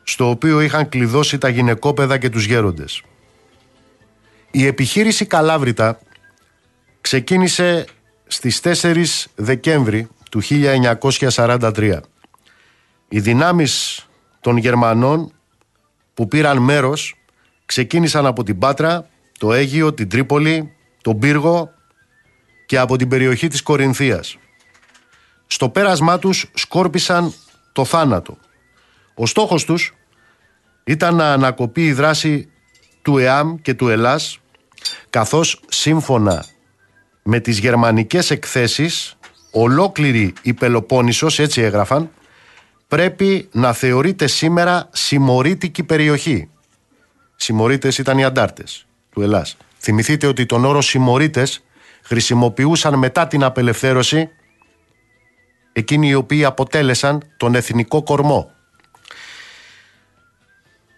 στο οποίο είχαν κλειδώσει τα γυναικόπαιδα και τους γέροντες. Η επιχείρηση Καλάβρητα ξεκίνησε στις 4 Δεκέμβρη του 1943 οι δυνάμεις των Γερμανών που πήραν μέρος ξεκίνησαν από την Πάτρα, το Αίγιο, την Τρίπολη, τον Πύργο και από την περιοχή της Κορινθίας. Στο πέρασμά τους σκόρπισαν το θάνατο. Ο στόχος τους ήταν να ανακοπεί η δράση του ΕΑΜ και του ΕΛΑΣ καθώς σύμφωνα με τις γερμανικές εκθέσεις ολόκληρη η Πελοπόννησος, έτσι έγραφαν, πρέπει να θεωρείται σήμερα συμμορήτικη περιοχή. Συμμορίτες ήταν οι αντάρτες του Ελλάς. Θυμηθείτε ότι τον όρο συμμορίτες χρησιμοποιούσαν μετά την απελευθέρωση εκείνοι οι οποίοι αποτέλεσαν τον εθνικό κορμό.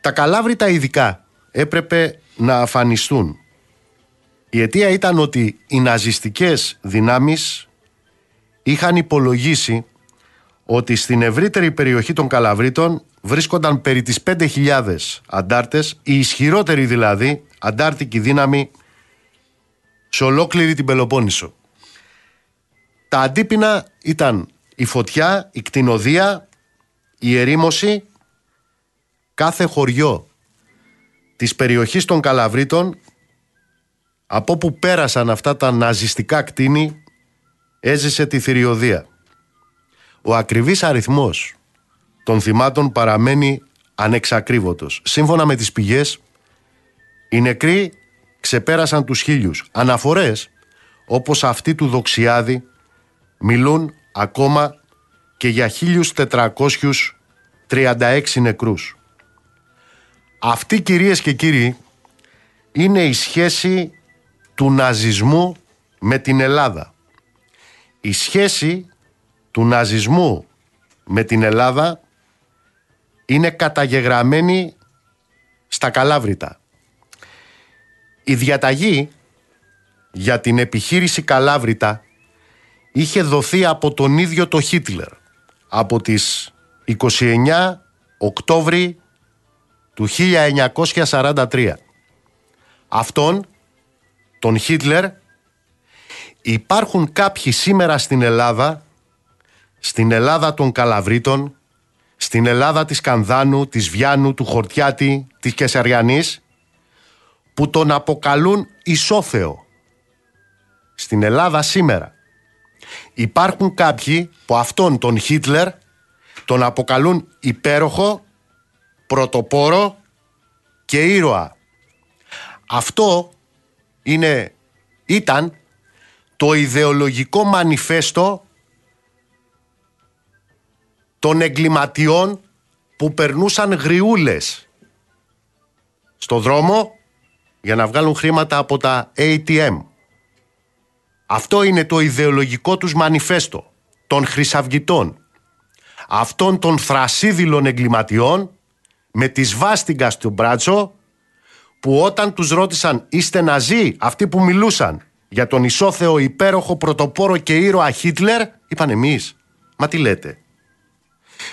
Τα καλάβρητα ειδικά έπρεπε να αφανιστούν. Η αιτία ήταν ότι οι ναζιστικές δυνάμεις είχαν υπολογίσει ότι στην ευρύτερη περιοχή των Καλαβρίτων βρίσκονταν περί τις 5.000 αντάρτες, η ισχυρότερη δηλαδή αντάρτικη δύναμη σε ολόκληρη την Πελοπόννησο. Τα αντίπεινα ήταν η φωτιά, η κτηνοδία, η ερήμωση, κάθε χωριό της περιοχής των Καλαβρίτων από που πέρασαν αυτά τα ναζιστικά κτίνη έζησε τη θηριωδία. Ο ακριβής αριθμός των θυμάτων παραμένει ανεξακρίβωτος. Σύμφωνα με τις πηγές, οι νεκροί ξεπέρασαν τους χίλιους. Αναφορές, όπως αυτή του Δοξιάδη, μιλούν ακόμα και για 1436 νεκρούς. Αυτή κυρίες και κύριοι είναι η σχέση του ναζισμού με την Ελλάδα. Η σχέση του ναζισμού με την Ελλάδα είναι καταγεγραμμένη στα Καλάβρητα. Η διαταγή για την επιχείρηση Καλάβρητα είχε δοθεί από τον ίδιο το Χίτλερ από τις 29 Οκτώβρη του 1943. Αυτόν, τον Χίτλερ, υπάρχουν κάποιοι σήμερα στην Ελλάδα, στην Ελλάδα των Καλαβρίτων, στην Ελλάδα της Κανδάνου, της Βιάνου, του Χορτιάτη, της Κεσαριανής, που τον αποκαλούν Ισόθεο. Στην Ελλάδα σήμερα. Υπάρχουν κάποιοι που αυτόν τον Χίτλερ τον αποκαλούν υπέροχο, πρωτοπόρο και ήρωα. Αυτό είναι, ήταν το ιδεολογικό μανιφέστο των εγκληματιών που περνούσαν γριούλες στο δρόμο για να βγάλουν χρήματα από τα ATM. Αυτό είναι το ιδεολογικό τους μανιφέστο των χρυσαυγητών. Αυτών των θρασίδηλων εγκληματιών με τη σβάστιγκα στο μπράτσο που όταν τους ρώτησαν είστε ναζί αυτοί που μιλούσαν για τον ισόθεο υπέροχο πρωτοπόρο και ήρωα Χίτλερ είπαν εμείς. Μα τι λέτε.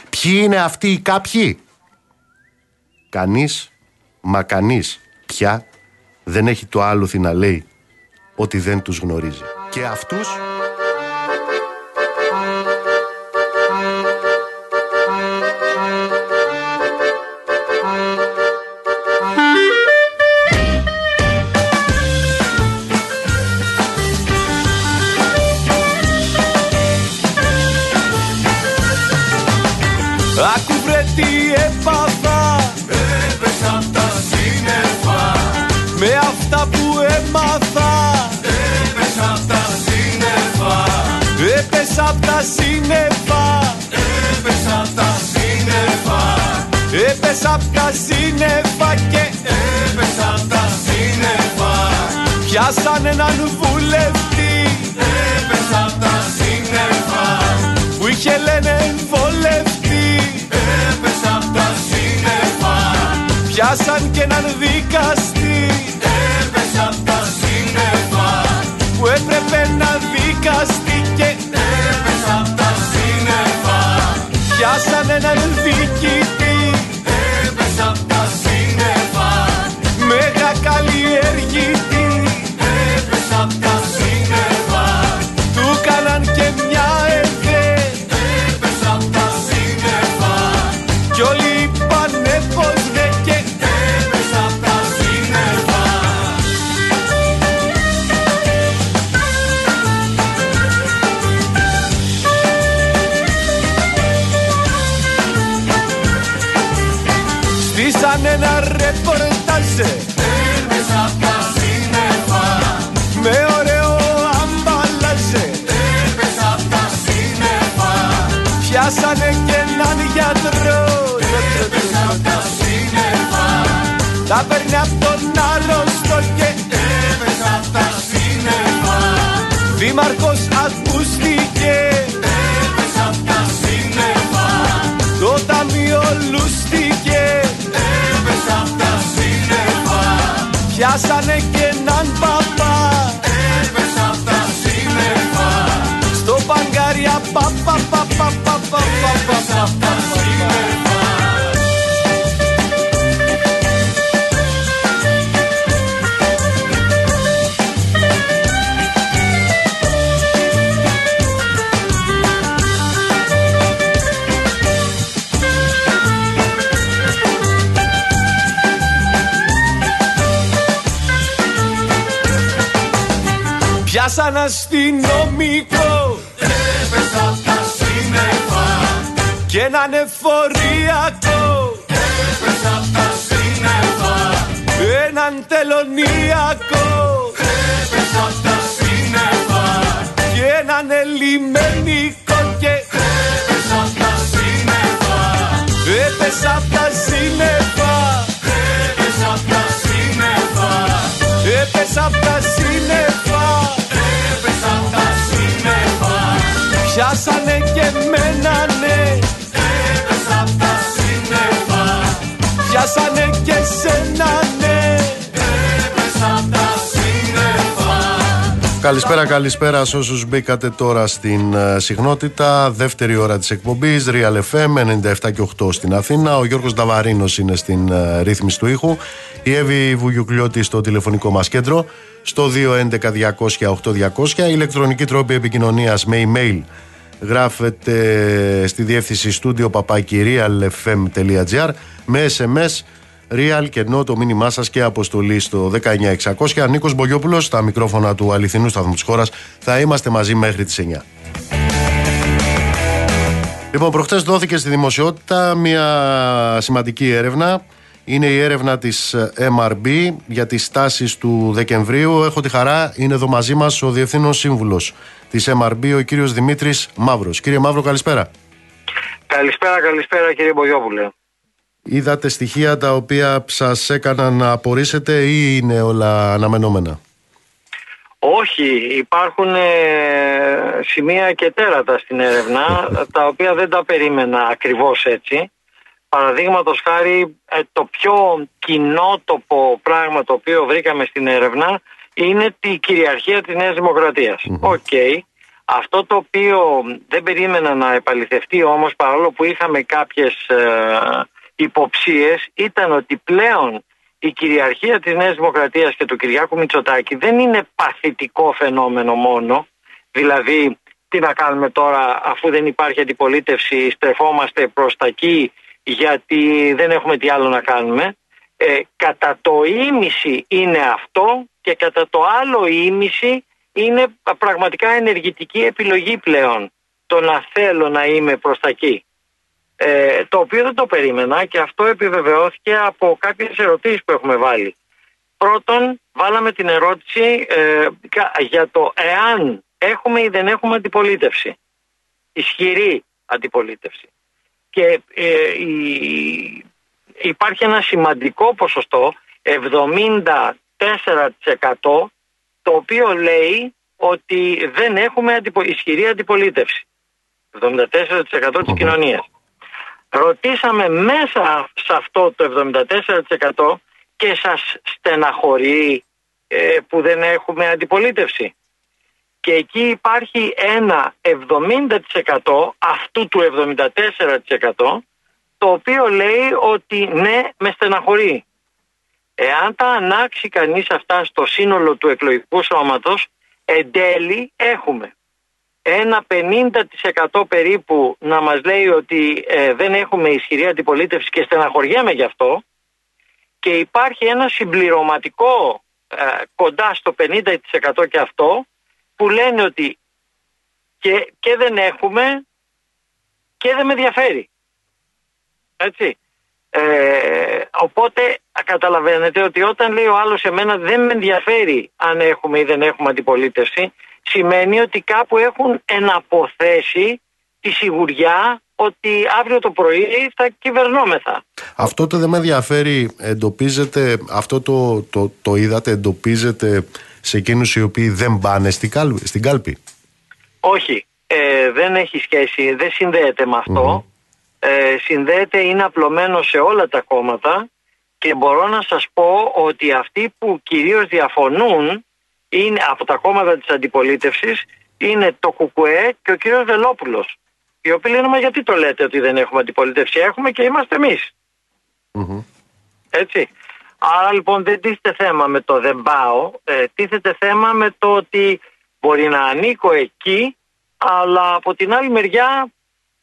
Ποιοι είναι αυτοί οι κάποιοι; Κανείς, μα κανείς πια δεν έχει το άλοθη να λέει ότι δεν τους γνωρίζει. Και αυτούς Έπεσα απ' τα σύννεφα. Και έπεσα απ' τα σύννεφα. Πιάσαν έναν βουλευτή. Έπεσα απ' τα σύννεφα. Που είχε λένε βολευτή Έπεσα απ' τα σύννεφα. Πιάσαν και έναν δικαστή. Έπεσα απ' τα σύννεφα. Που έπρεπε να δικαστεί Πιάσαν έναν διοικητή ρεπορτάζε Πιάσανε και έναν γιατρό Έπεσα απ' τα σύννεφα Τα παίρνει απ' τον άρρωστο και Έπεσα απ' τα σύννεφα Δήμαρχος ακούστηκε. Έπεσα απ' τα σύννεφα Το ταμείο λούστηκε χάσανε και έναν παπά. Έπεσα απ' τα σύννεφα. Στο παγκάρι παπα παπα παπα παπα και έναν εφοριακό Έπεσα απ' τα σύννεφα έναν τελωνιακό. Έπεσα απ' τα σύννεφα και έναν ελιμενικό και. Έπεσα απ' τα σύννεφα. Έπεσα απ' τα σύννεφα. Έπεσα απ' τα σύννεφα έπεσα απ' τα σύννεφα πιάσανε και σένα ναι Έπεσα απ' τα σύννεφα Καλησπέρα, καλησπέρα σε όσους μπήκατε τώρα στην ε, συχνότητα. Δεύτερη ώρα της εκπομπής, Real FM 97 και 8 στην Αθήνα. Ο Γιώργος Νταβαρίνος είναι στην ε, ρύθμιση του ήχου. Η Εύη Βουγιουκλιώτη στο τηλεφωνικό μας κέντρο. Στο 211-200-8200. Ηλεκτρονική τρόπη επικοινωνίας με email γράφετε στη διεύθυνση στούντιο papakirialfm.gr με SMS Real και ενώ το μήνυμά σας και αποστολή στο 19600. Νίκος Μπογιόπουλος, στα μικρόφωνα του αληθινού σταθμού της χώρας. Θα είμαστε μαζί μέχρι τις 9. Λοιπόν, προχτές δόθηκε στη δημοσιότητα μια σημαντική έρευνα. Είναι η έρευνα της MRB για τις τάσεις του Δεκεμβρίου. Έχω τη χαρά, είναι εδώ μαζί μας ο Διευθύνων Σύμβουλος της MRB, ο κύριος Δημήτρης Μαύρος. Κύριε Μαύρο, καλησπέρα. Καλησπέρα, καλησπέρα κύριε Μπογιόπουλε. Είδατε στοιχεία τα οποία σας έκαναν να απορήσετε ή είναι όλα αναμενόμενα; Όχι, υπάρχουν ε, σημεία και τέρατα στην έρευνα τα οποία δεν τα περίμενα ακριβώς έτσι. Παραδείγματος χάρη ε, το πιο κοινότοπο πράγμα το οποίο βρήκαμε στην έρευνα είναι τη κυριαρχία της Νέας Δημοκρατίας. Οκ. Αυτό το οποίο δεν περίμενα να επαληθευτεί όμως παρόλο που είχαμε κάποιες ε, υποψίες ήταν ότι πλέον η κυριαρχία της Νέας Δημοκρατίας και του Κυριάκου Μητσοτάκη δεν είναι παθητικό φαινόμενο μόνο, δηλαδή τι να κάνουμε τώρα αφού δεν υπάρχει αντιπολίτευση στρεφόμαστε προς τα εκεί γιατί δεν έχουμε τι άλλο να κάνουμε. Ε, κατά το ίμιση είναι αυτό και κατά το άλλο ίμιση είναι πραγματικά ενεργητική επιλογή πλέον το να θέλω να είμαι προς τα εκεί. Ε, το οποίο δεν το περίμενα και αυτό επιβεβαιώθηκε από κάποιες ερωτήσεις που έχουμε βάλει. Πρώτον, βάλαμε την ερώτηση ε, για το εάν έχουμε ή δεν έχουμε αντιπολίτευση. Ισχυρή αντιπολίτευση. Και ε, η, υπάρχει ένα σημαντικό ποσοστό, 74% το οποίο λέει ότι δεν έχουμε αντιπο, ισχυρή αντιπολίτευση. 74% της κοινωνίας. Ρωτήσαμε μέσα σε αυτό το 74% και σας στεναχωρεί ε, που δεν έχουμε αντιπολίτευση. Και εκεί υπάρχει ένα 70% αυτού του 74% το οποίο λέει ότι ναι με στεναχωρεί. Εάν τα ανάξει κανείς αυτά στο σύνολο του εκλογικού σώματος εν τέλει έχουμε ένα 50% περίπου να μας λέει ότι ε, δεν έχουμε ισχυρή αντιπολίτευση και στεναχωριέμαι γι' αυτό και υπάρχει ένα συμπληρωματικό ε, κοντά στο 50% και αυτό που λένε ότι και, και δεν έχουμε και δεν με ενδιαφέρει. Έτσι. Ε, οπότε καταλαβαίνετε ότι όταν λέει ο άλλος εμένα δεν με ενδιαφέρει αν έχουμε ή δεν έχουμε αντιπολίτευση σημαίνει ότι κάπου έχουν εναποθέσει τη σιγουριά ότι αύριο το πρωί θα κυβερνόμεθα. Αυτό το δεν με ενδιαφέρει εντοπίζεται, αυτό το, το, το είδατε εντοπίζεται σε εκείνους οι οποίοι δεν πάνε στην κάλπη. Στην κάλπη; Όχι, ε, δεν έχει σχέση, δεν συνδέεται με αυτό. Ε, συνδέεται, είναι απλωμένο σε όλα τα κόμματα και μπορώ να σας πω ότι αυτοί που κυρίως διαφωνούν είναι, από τα κόμματα της αντιπολίτευσης είναι το ΚΚΕ και ο κύριος Βελόπουλος. Οι οποίοι λένε μα γιατί το λέτε ότι δεν έχουμε αντιπολίτευση; Έχουμε και είμαστε εμείς. Έτσι. Άρα λοιπόν δεν τίθεται θέμα με το δεν πάω. Ε, τίθεται θέμα με το ότι μπορεί να ανήκω εκεί αλλά από την άλλη μεριά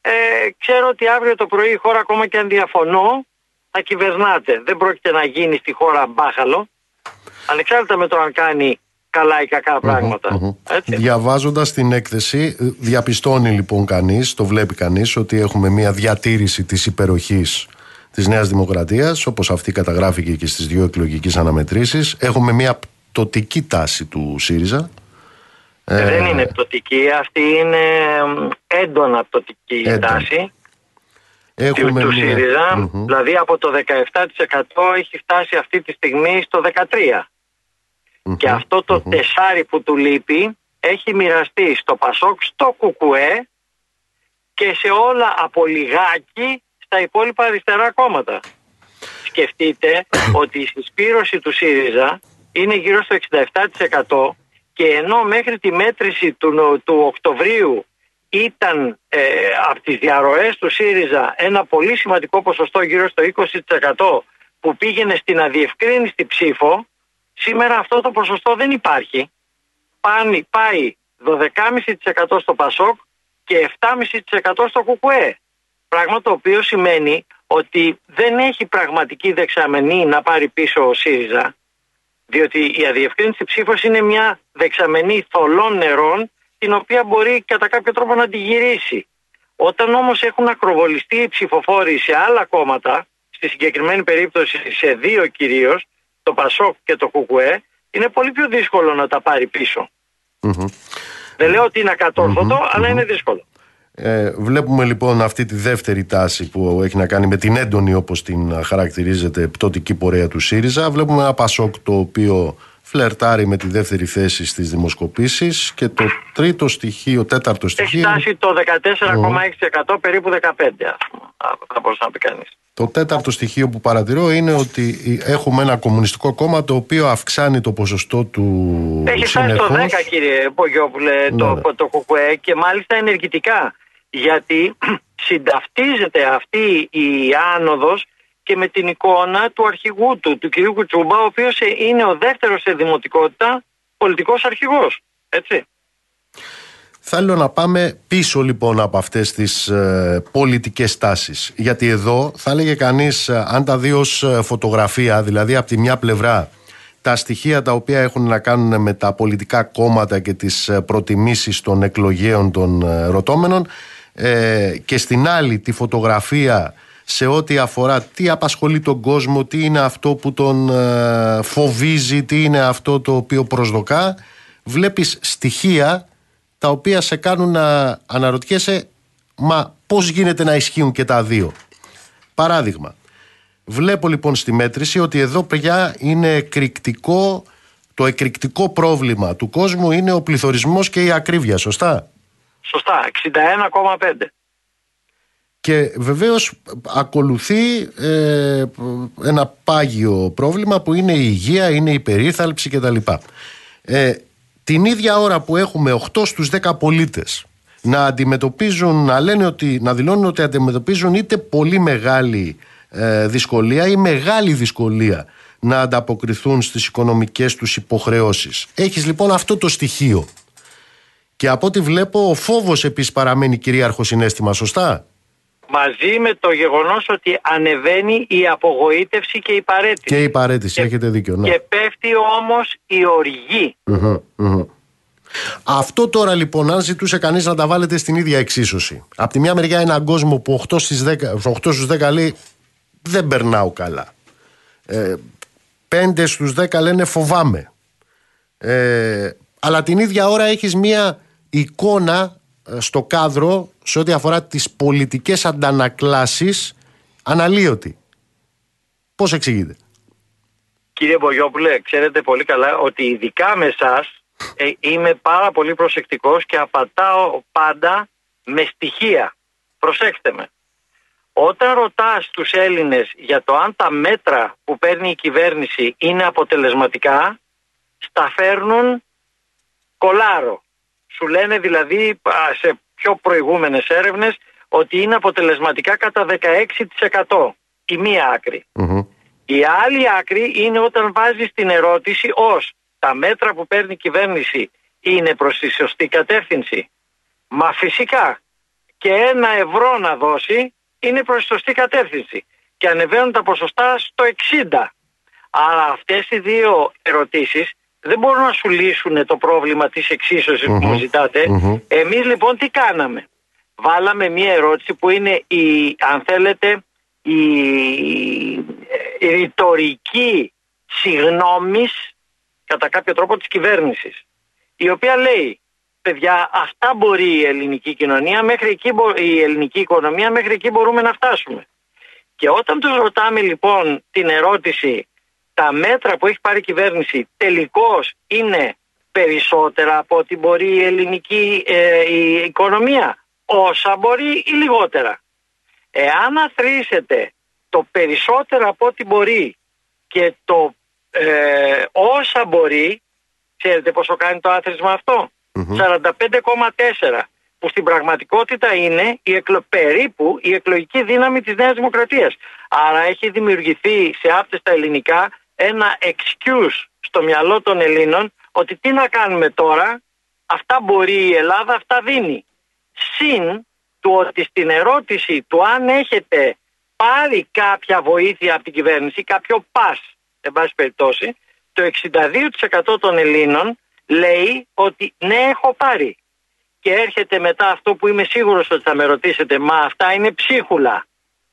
ε, ξέρω ότι αύριο το πρωί η χώρα ακόμα και αν διαφωνώ θα κυβερνάτε. Δεν πρόκειται να γίνει στη χώρα μπάχαλο. Ανεξάρτητα με το αν κάνει καλά ή κακά Έτσι. Διαβάζοντας την έκθεση, διαπιστώνει λοιπόν κανείς, το βλέπει κανείς, ότι έχουμε μια διατήρηση της υπεροχής της Νέας Δημοκρατίας, όπως αυτή καταγράφηκε και στις δύο εκλογικές αναμετρήσεις. Έχουμε μια πτωτική τάση του ΣΥΡΙΖΑ. Ε, Δεν είναι πτωτική, αυτή είναι έντονα πτωτική τάση. Έχουμε του, ΣΥΡΙΖΑ, δηλαδή από το 17% έχει φτάσει αυτή τη στιγμή στο 13%. Και αυτό το τεσάρι που του λείπει έχει μοιραστεί στο Πασόκ, στο Κουκουέ και σε όλα από λιγάκι στα υπόλοιπα αριστερά κόμματα. Σκεφτείτε ότι η συσπήρωση του ΣΥΡΙΖΑ είναι γύρω στο 67% και ενώ μέχρι τη μέτρηση του, του Οκτωβρίου ήταν ε, από τις διαρροές του ΣΥΡΙΖΑ ένα πολύ σημαντικό ποσοστό γύρω στο 20% που πήγαινε στην αδιευκρίνηστη ψήφο Σήμερα αυτό το ποσοστό δεν υπάρχει. Πάνει, πάει 12,5% στο Πασόκ και 7,5% στο ΚΚΕ. Πράγμα το οποίο σημαίνει ότι δεν έχει πραγματική δεξαμενή να πάρει πίσω ο ΣΥΡΙΖΑ, διότι η αδιευκρίνηση ψήφος είναι μια δεξαμενή θολών νερών, την οποία μπορεί κατά κάποιο τρόπο να τη γυρίσει. Όταν όμως έχουν ακροβολιστεί οι ψηφοφόροι σε άλλα κόμματα, στη συγκεκριμένη περίπτωση σε δύο κυρίως, το Πασόκ και το Κουκουέ, είναι πολύ πιο δύσκολο να τα πάρει Δεν λέω ότι είναι ακατόρθωτο, αλλά είναι δύσκολο. Ε, βλέπουμε λοιπόν αυτή τη δεύτερη τάση που έχει να κάνει με την έντονη όπως την χαρακτηρίζεται πτωτική πορεία του ΣΥΡΙΖΑ. Βλέπουμε ένα Πασόκ το οποίο φλερτάρει με τη δεύτερη θέση στις δημοσκοπήσεις και το τρίτο στοιχείο, τέταρτο στοιχείο... Έχει φτάσει το 14,6% περίπου 15% θα μπορούσε να πει κανείς. Το τέταρτο στοιχείο που παρατηρώ είναι ότι έχουμε ένα κομμουνιστικό κόμμα το οποίο αυξάνει το ποσοστό του Έχει φτάσει το 10 κύριε Πογιόπουλε το, ναι. το ΚΚΕ και μάλιστα ενεργητικά γιατί συνταυτίζεται αυτή η άνοδος και με την εικόνα του αρχηγού του, του κ. Κουτσούμπα, ο οποίος είναι ο δεύτερος σε δημοτικότητα πολιτικός αρχηγός. Έτσι. Θέλω να πάμε πίσω λοιπόν από αυτές τις ε, πολιτικές τάσεις. Γιατί εδώ θα έλεγε κανείς ε, αν τα δει ως ε, φωτογραφία, δηλαδή από τη μια πλευρά τα στοιχεία τα οποία έχουν να κάνουν με τα πολιτικά κόμματα και τις ε, προτιμήσεις των εκλογέων των ρωτώμενων και στην άλλη τη φωτογραφία σε ό,τι αφορά τι απασχολεί τον κόσμο, τι είναι αυτό που τον φοβίζει, τι είναι αυτό το οποίο προσδοκά βλέπεις στοιχεία τα οποία σε κάνουν να αναρωτιέσαι μα πώς γίνεται να ισχύουν και τα δύο. Παράδειγμα, βλέπω λοιπόν στη μέτρηση ότι εδώ πια είναι εκρηκτικό, το εκρηκτικό πρόβλημα του κόσμου είναι ο πληθωρισμός και η ακρίβεια, σωστά; Σωστά, 61,5. Και βεβαίως ακολουθεί ε, ένα πάγιο πρόβλημα που είναι η υγεία, είναι η περίθαλψη κτλ. Ε, την ίδια ώρα που έχουμε 8 στους 10 πολίτες να αντιμετωπίζουν, να λένε ότι, να δηλώνουν ότι αντιμετωπίζουν είτε πολύ μεγάλη ε, δυσκολία ή μεγάλη δυσκολία να ανταποκριθούν στις οικονομικές τους υποχρεώσεις. Έχεις λοιπόν αυτό το στοιχείο. Και από ό,τι βλέπω ο φόβος επίσης παραμένει κυρίαρχος συνέστημα, σωστά; Μαζί με το γεγονός ότι ανεβαίνει η απογοήτευση και η παρέτηση. Και η παρέτηση, και, έχετε δίκιο. Ναι. Και πέφτει όμως η οργη Αυτό τώρα λοιπόν, αν ζητούσε κανείς να τα βάλετε στην ίδια εξίσωση. Από τη μια μεριά έναν κόσμο που 8, στις 10, 8 στους 10 λέει δεν περνάω καλά. Ε, 5 στους 10 λένε φοβάμαι. Ε, αλλά την ίδια ώρα έχεις μια εικόνα ε, στο κάδρο σε ό,τι αφορά τις πολιτικές αντανακλάσεις αναλύωτη. Πώς εξηγείτε. Κύριε Μπογιόπουλε, ξέρετε πολύ καλά ότι ειδικά με εσάς ε, είμαι πάρα πολύ προσεκτικός και απατάω πάντα με στοιχεία. Προσέξτε με. Όταν ρωτάς τους Έλληνες για το αν τα μέτρα που παίρνει η κυβέρνηση είναι αποτελεσματικά, στα φέρνουν κολάρο. Σου λένε δηλαδή σε πιο προηγούμενες έρευνες ότι είναι αποτελεσματικά κατά 16% η μία Η άλλη άκρη είναι όταν βάζεις την ερώτηση ως τα μέτρα που παίρνει η κυβέρνηση είναι προς τη σωστή κατεύθυνση. Μα φυσικά και ένα ευρώ να δώσει είναι προς τη σωστή κατεύθυνση και ανεβαίνουν τα ποσοστά στο 60. Άρα αυτές οι δύο ερωτήσεις δεν μπορούν να σου λύσουν το πρόβλημα της εξίσωσης που μου ζητατε Εμείς λοιπόν τι κάναμε; Βάλαμε μία ερώτηση που είναι η, αν θέλετε, η, η ρητορική συγνώμης κατά κάποιο τρόπο της κυβέρνησης η οποία λέει παιδιά αυτά μπορεί η ελληνική κοινωνία μέχρι εκεί, η ελληνική οικονομία μέχρι εκεί μπορούμε να φτάσουμε και όταν τους ρωτάμε λοιπόν την ερώτηση τα μέτρα που έχει πάρει η κυβέρνηση τελικώς είναι περισσότερα από ό,τι μπορεί η ελληνική ε, η οικονομία. Όσα μπορεί ή λιγότερα. Εάν αθροίσετε το περισσότερο από ό,τι μπορεί και το ε, όσα μπορεί, ξέρετε πόσο κάνει το άθροισμα 45,4 που στην πραγματικότητα είναι η εκλο... περίπου η εκλογική δύναμη της Νέας Δημοκρατίας. Άρα έχει δημιουργηθεί σε αυτές τα ελληνικά ένα excuse στο μυαλό των Ελλήνων ότι τι να κάνουμε τώρα, αυτά μπορεί η Ελλάδα, αυτά δίνει. Συν του ότι στην ερώτηση του αν έχετε πάρει κάποια βοήθεια από την κυβέρνηση, κάποιο πας, εν πάση περιπτώσει, το 62% των Ελλήνων λέει ότι ναι έχω πάρει. Και έρχεται μετά αυτό που είμαι σίγουρος ότι θα με ρωτήσετε, μα αυτά είναι ψίχουλα.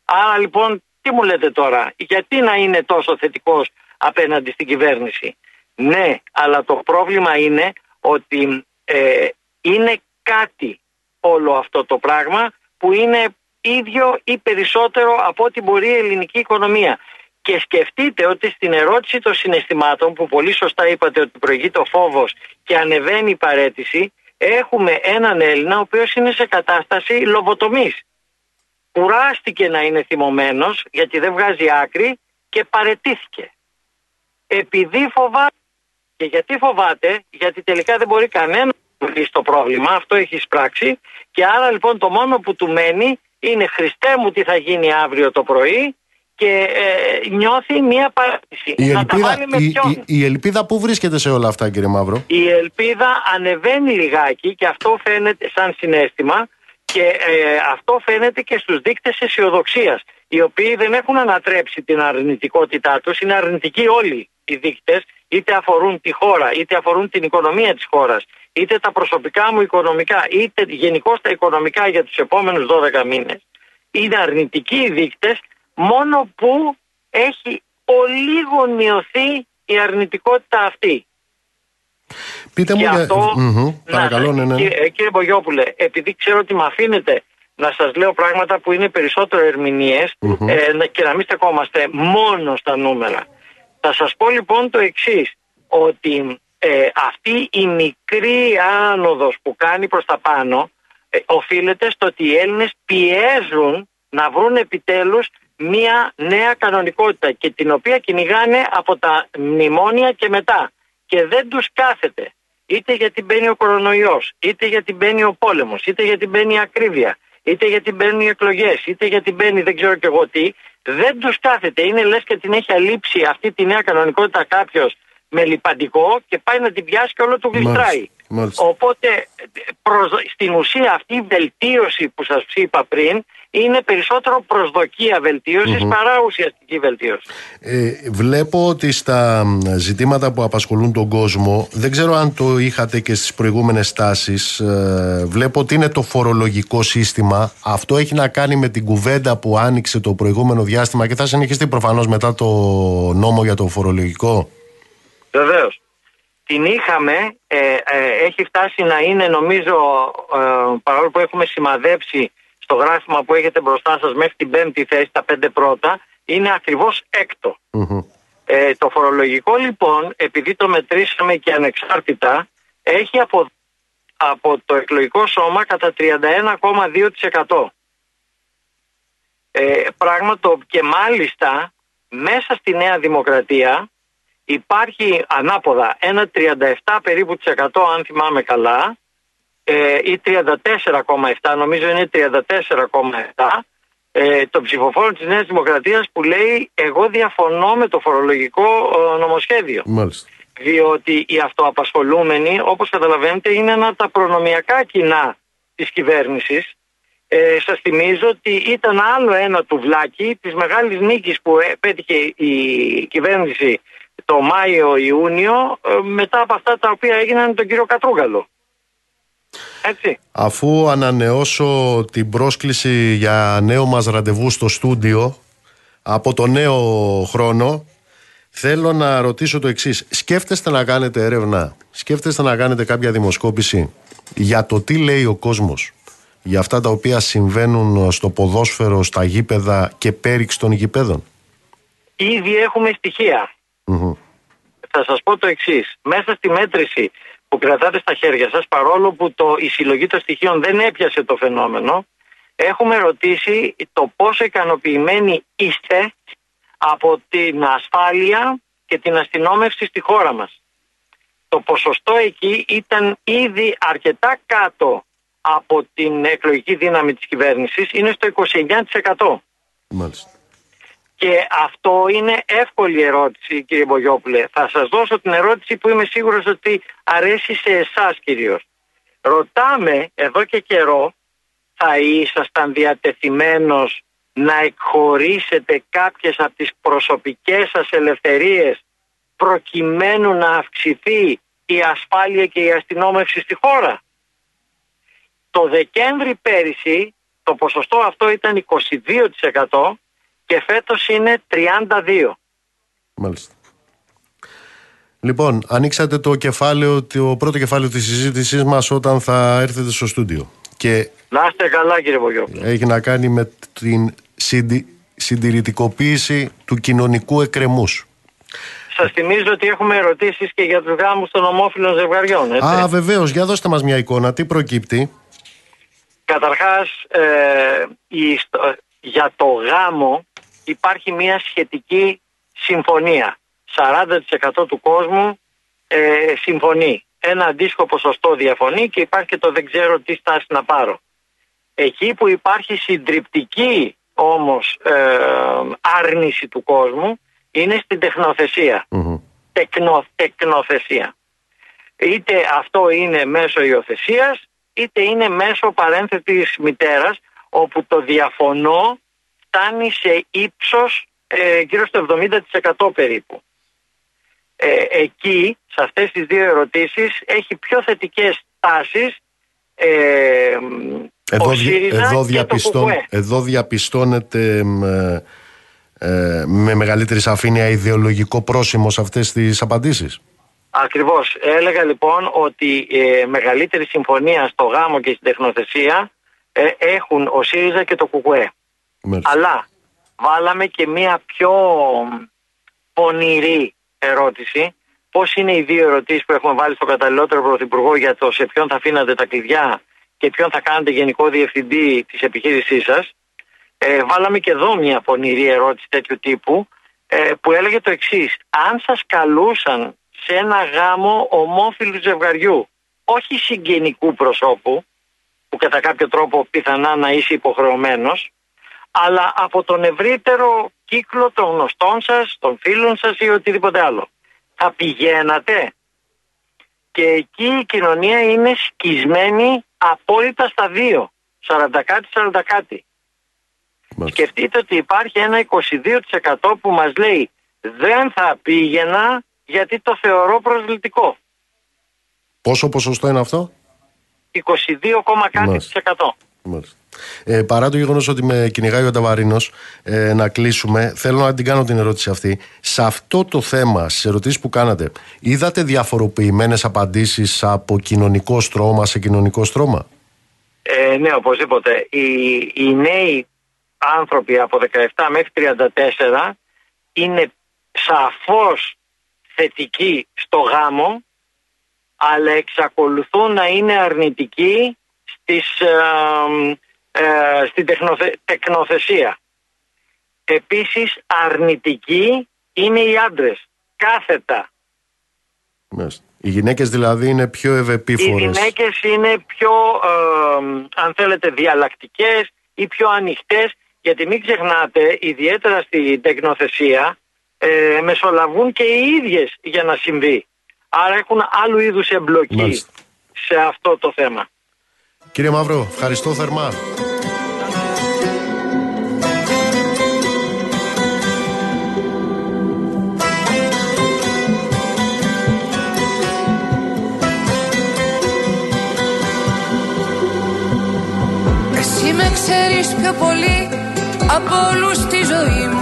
Άρα λοιπόν τι μου λέτε τώρα, γιατί να είναι τόσο θετικός απέναντι στην κυβέρνηση. Ναι, αλλά το πρόβλημα είναι ότι ε, είναι κάτι όλο αυτό το πράγμα που είναι ίδιο ή περισσότερο από ό,τι μπορεί η ελληνική οικονομία. Και σκεφτείτε ότι στην ερώτηση των συναισθημάτων που πολύ σωστά είπατε ότι προηγείται ο φόβος και ανεβαίνει η παρέτηση έχουμε έναν Έλληνα ο οποίος είναι σε κατάσταση λοβοτομής. Κουράστηκε να είναι θυμωμένος γιατί δεν βγάζει άκρη και παρετήθηκε. Επειδή φοβάται και γιατί φοβάται, γιατί τελικά δεν μπορεί κανένας να λύσει το πρόβλημα, αυτό έχει εισπράξει και άρα λοιπόν το μόνο που του μένει είναι Χριστέ μου τι θα γίνει αύριο το πρωί και ε, νιώθει μία παράτηση. Η ελπίδα, η, η, ελπίδα που βρίσκεται σε όλα αυτά κύριε Μαύρο; Η ελπίδα ανεβαίνει λιγάκι και αυτό φαίνεται σαν συνέστημα και ε, αυτό φαίνεται και στους δείκτες αισιοδοξίας, οι οποίοι δεν έχουν ανατρέψει την αρνητικότητά τους, είναι αρνητικοί όλοι οι δείκτες, είτε αφορούν τη χώρα, είτε αφορούν την οικονομία της χώρας, είτε τα προσωπικά μου οικονομικά, είτε γενικώ τα οικονομικά για τους επόμενους 12 μήνες. Είναι αρνητικοί οι δείκτες, μόνο που έχει ολίγο μειωθεί η αρνητικότητα αυτή. Πείτε μου για... Παρακαλώ, ναι, ναι. Κύριε, κύριε Μπογιόπουλε, επειδή ξέρω ότι με αφήνετε να σας λέω πράγματα που είναι περισσότερο ε, και να μην στεκόμαστε μόνο στα νούμερα. Θα σας πω λοιπόν το εξής, ότι ε, αυτή η μικρή άνοδος που κάνει προς τα πάνω ε, οφείλεται στο ότι οι Έλληνες πιέζουν να βρουν επιτέλους μία νέα κανονικότητα και την οποία κυνηγάνε από τα μνημόνια και μετά. Και δεν τους κάθεται είτε γιατί μπαίνει ο κορονοϊός, είτε γιατί μπαίνει ο πόλεμος, είτε γιατί μπαίνει η ακρίβεια, είτε γιατί μπαίνουν οι εκλογές, είτε γιατί μπαίνει δεν ξέρω και εγώ τι, δεν τους κάθεται. Είναι λες και την έχει αλείψει αυτή τη νέα κανονικότητα κάποιος με λιπαντικό και πάει να την πιάσει και όλο το γλιστράει. Οπότε στην ουσία αυτή η βελτίωση που σας είπα πριν είναι περισσότερο προσδοκία παρά ουσιαστική βελτίωση. Ε, βλέπω ότι στα ζητήματα που απασχολούν τον κόσμο, δεν ξέρω αν το είχατε και στις προηγούμενες τάσεις, ε, βλέπω ότι είναι το φορολογικό σύστημα. Αυτό έχει να κάνει με την κουβέντα που άνοιξε το προηγούμενο διάστημα και θα συνεχιστεί προφανώς μετά το νόμο για το φορολογικό. Βεβαίως. Την είχαμε, ε, έχει φτάσει να είναι νομίζω, παρόλο που έχουμε σημαδέψει το γράφημα που έχετε μπροστά σας μέχρι την πέμπτη θέση, τα πέντε πρώτα, είναι ακριβώς Ε, το φορολογικό λοιπόν, επειδή το μετρήσαμε και ανεξάρτητα, έχει από, από το εκλογικό σώμα κατά 31,2%. Ε, πράγμα το και μάλιστα μέσα στη Νέα Δημοκρατία υπάρχει ανάποδα ένα 37 περίπου αν θυμάμαι καλά ε, ή 34,7 νομίζω είναι 34,7 ε, το ψηφοφόρο της Νέας Δημοκρατίας που λέει εγώ διαφωνώ με το φορολογικό ε, νομοσχέδιο. Μάλιστα. Διότι οι αυτοαπασχολούμενοι όπως καταλαβαίνετε είναι ένα από τα προνομιακά κοινά της κυβέρνησης ε, σας θυμίζω ότι ήταν άλλο ένα τουβλάκι της μεγάλης νίκης που πέτυχε η κυβέρνηση το Μάιο-Ιούνιο ε, μετά από αυτά τα οποία έγιναν τον κύριο Κατρούγκαλο. Έτσι. Αφού ανανεώσω την πρόσκληση για νέο μας ραντεβού στο στούντιο από το νέο χρόνο θέλω να ρωτήσω το εξής. Σκέφτεστε να κάνετε έρευνα, σκέφτεστε να κάνετε κάποια δημοσκόπηση για το τι λέει ο κόσμος για αυτά τα οποία συμβαίνουν στο ποδόσφαιρο, στα γήπεδα και πέριξ των γηπέδων. Ήδη έχουμε στοιχεία. Μμμ. Θα σας πω το εξής. Μέσα στη μέτρηση που κρατάτε στα χέρια σας, παρόλο που το, η συλλογή των στοιχείων δεν έπιασε το φαινόμενο, έχουμε ρωτήσει το πόσο ικανοποιημένοι είστε από την ασφάλεια και την αστυνόμευση στη χώρα μας. Το ποσοστό εκεί ήταν ήδη αρκετά κάτω από την εκλογική δύναμη της κυβέρνησης, είναι στο 29%. Μάλιστα. Και αυτό είναι εύκολη ερώτηση κύριε Μπογιόπουλε. Θα σας δώσω την ερώτηση που είμαι σίγουρος ότι αρέσει σε εσάς κυρίως. Ρωτάμε εδώ και καιρό θα ήσασταν διατεθειμένος να εκχωρήσετε κάποιες από τις προσωπικές σας ελευθερίες προκειμένου να αυξηθεί η ασφάλεια και η αστυνόμευση στη χώρα; Το Δεκέμβρη πέρυσι το ποσοστό αυτό ήταν 22% και φέτος είναι 32%. Μάλιστα. Λοιπόν, ανοίξατε το κεφάλαιο, το πρώτο κεφάλαιο της συζήτησής μας όταν θα έρθετε στο στούντιο. Και Να είστε καλά κύριε Βογιόπουλο. έχει να κάνει με την συντι... συντηρητικοποίηση του κοινωνικού εκκρεμούς. Σας θυμίζω ότι έχουμε ερωτήσεις και για τους γάμους των ομόφυλων ζευγαριών. Έτσι. Α, βεβαίως, για δώστε μας μια εικόνα. Τι προκύπτει; Καταρχάς, ε, η, ιστο- για το γάμο υπάρχει μια σχετική συμφωνία. 40% του κόσμου ε, συμφωνεί. Ένα αντίστοιχο ποσοστό διαφωνεί και υπάρχει και το δεν ξέρω τι στάση να πάρω. Εκεί που υπάρχει συντριπτική όμως ε, άρνηση του κόσμου είναι στην τεχνοθεσία. Μμμ. Τεκνο, τεκνοθεσία. Είτε αυτό είναι μέσω υιοθεσίας, είτε είναι μέσω παρένθετης μητέρας, όπου το διαφωνώ φτάνει σε ύψος ε, γύρω στο 70% περίπου. Ε, εκεί, σε αυτές τις δύο ερωτήσεις, έχει πιο θετικές τάσεις ε, Εδώ, ο δι- ΣΥΡΙΖΑ εδώ, και το διαπιστών, ΚΚΕ. εδώ διαπιστώνεται μ, ε, ε, με μεγαλύτερη σαφήνεια ιδεολογικό πρόσημο σε αυτές τις απαντήσεις. Ακριβώς. Έλεγα λοιπόν ότι ε, μεγαλύτερη συμφωνία στο γάμο και στην τεχνοθεσία ε, έχουν ο ΣΥΡΙΖΑ και το ΚΚΕ. Μάλιστα. Αλλά βάλαμε και μία πιο πονηρή ερώτηση. Πώς είναι οι δύο ερωτήσεις που έχουμε βάλει στο καταλληλότερο πρωθυπουργό για το σε ποιον θα αφήνατε τα κλειδιά και ποιον θα κάνετε γενικό διευθυντή της επιχείρησής σας. Ε, βάλαμε και εδώ μια πονηρή ερώτηση τέτοιου τύπου ε, που έλεγε το εξής. Αν σας καλούσαν σε ένα γάμο ομόφυλου ζευγαριού, όχι συγγενικού προσώπου, που κατά κάποιο τρόπο πιθανά να είσαι υποχρεωμένος, αλλά από τον ευρύτερο κύκλο των γνωστών σας, των φίλων σας ή οτιδήποτε άλλο. Θα πηγαίνατε και εκεί η κοινωνία είναι σκισμένη απόλυτα στα δύο. 40 κάτι, 40 κάτι. Μάλιστα. Σκεφτείτε ότι υπάρχει ένα 22% που μας λέει δεν θα πήγαινα γιατί το θεωρώ προσβλητικό. Πόσο ποσοστό είναι αυτό; 22, κάτι Μάλιστα. της εκατό. Μάλιστα. Ε, παρά το γεγονός ότι με κυνηγάει ο Ταβαρίνο ε, να κλείσουμε, θέλω να την κάνω την ερώτηση αυτή. Σε αυτό το θέμα, στις ερωτήσεις που κάνατε, είδατε διαφοροποιημένες απαντήσεις από κοινωνικό στρώμα σε κοινωνικό στρώμα; Ε, ναι, οπωσδήποτε. Οι, οι νέοι άνθρωποι από 17 μέχρι 34 είναι σαφώς θετικοί στο γάμο αλλά εξακολουθούν να είναι αρνητικοί στις, ε, ε, στην τεχνοθε, τεκνοθεσία. Επίσης αρνητικοί είναι οι άντρες. Κάθετα. Μάλιστα. Οι γυναίκες δηλαδή είναι πιο Οι ευεπίφορε. γυναίκες είναι πιο, ε, αν θέλετε, διαλλακτικές ή πιο ανοιχτές, γιατί μην ξεχνάτε, ιδιαίτερα στην τεκνοθεσία, ε, μεσολαβούν και οι ίδιες για να συμβεί. Άρα έχουν άλλου είδους εμπλοκή Μάλιστα. σε αυτό το θέμα. Κύριε Μαύρο, ευχαριστώ θερμά. Εσύ με ξέρεις πιο πολύ από όλους στη ζωή μου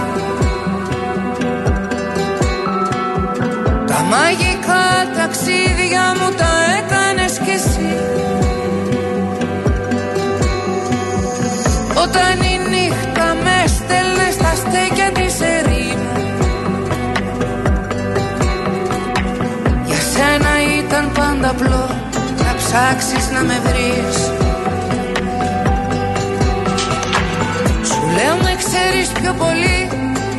Τα μαγικά ταξίδια μου τα Όταν η νύχτα με στέλνε στα στέκια της ερήμου Για σένα ήταν πάντα απλό να ψάξεις να με βρεις. Λέω με ξέρεις πιο πολύ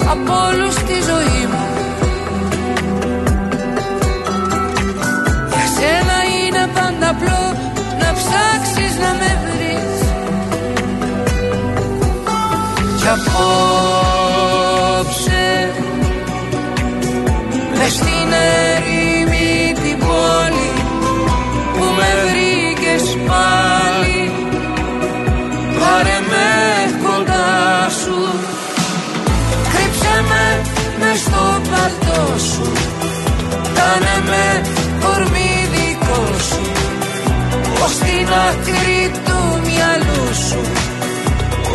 από όλους στη ζωή μου απόψε. Μες στην ερήμη την πόλη που με βρήκες πάλι. Πάρε με σου. Κρύψε με μες στο παλτό σου. Κάνε με κορμί δικό σου. Ως την άκρη του μυαλού σου.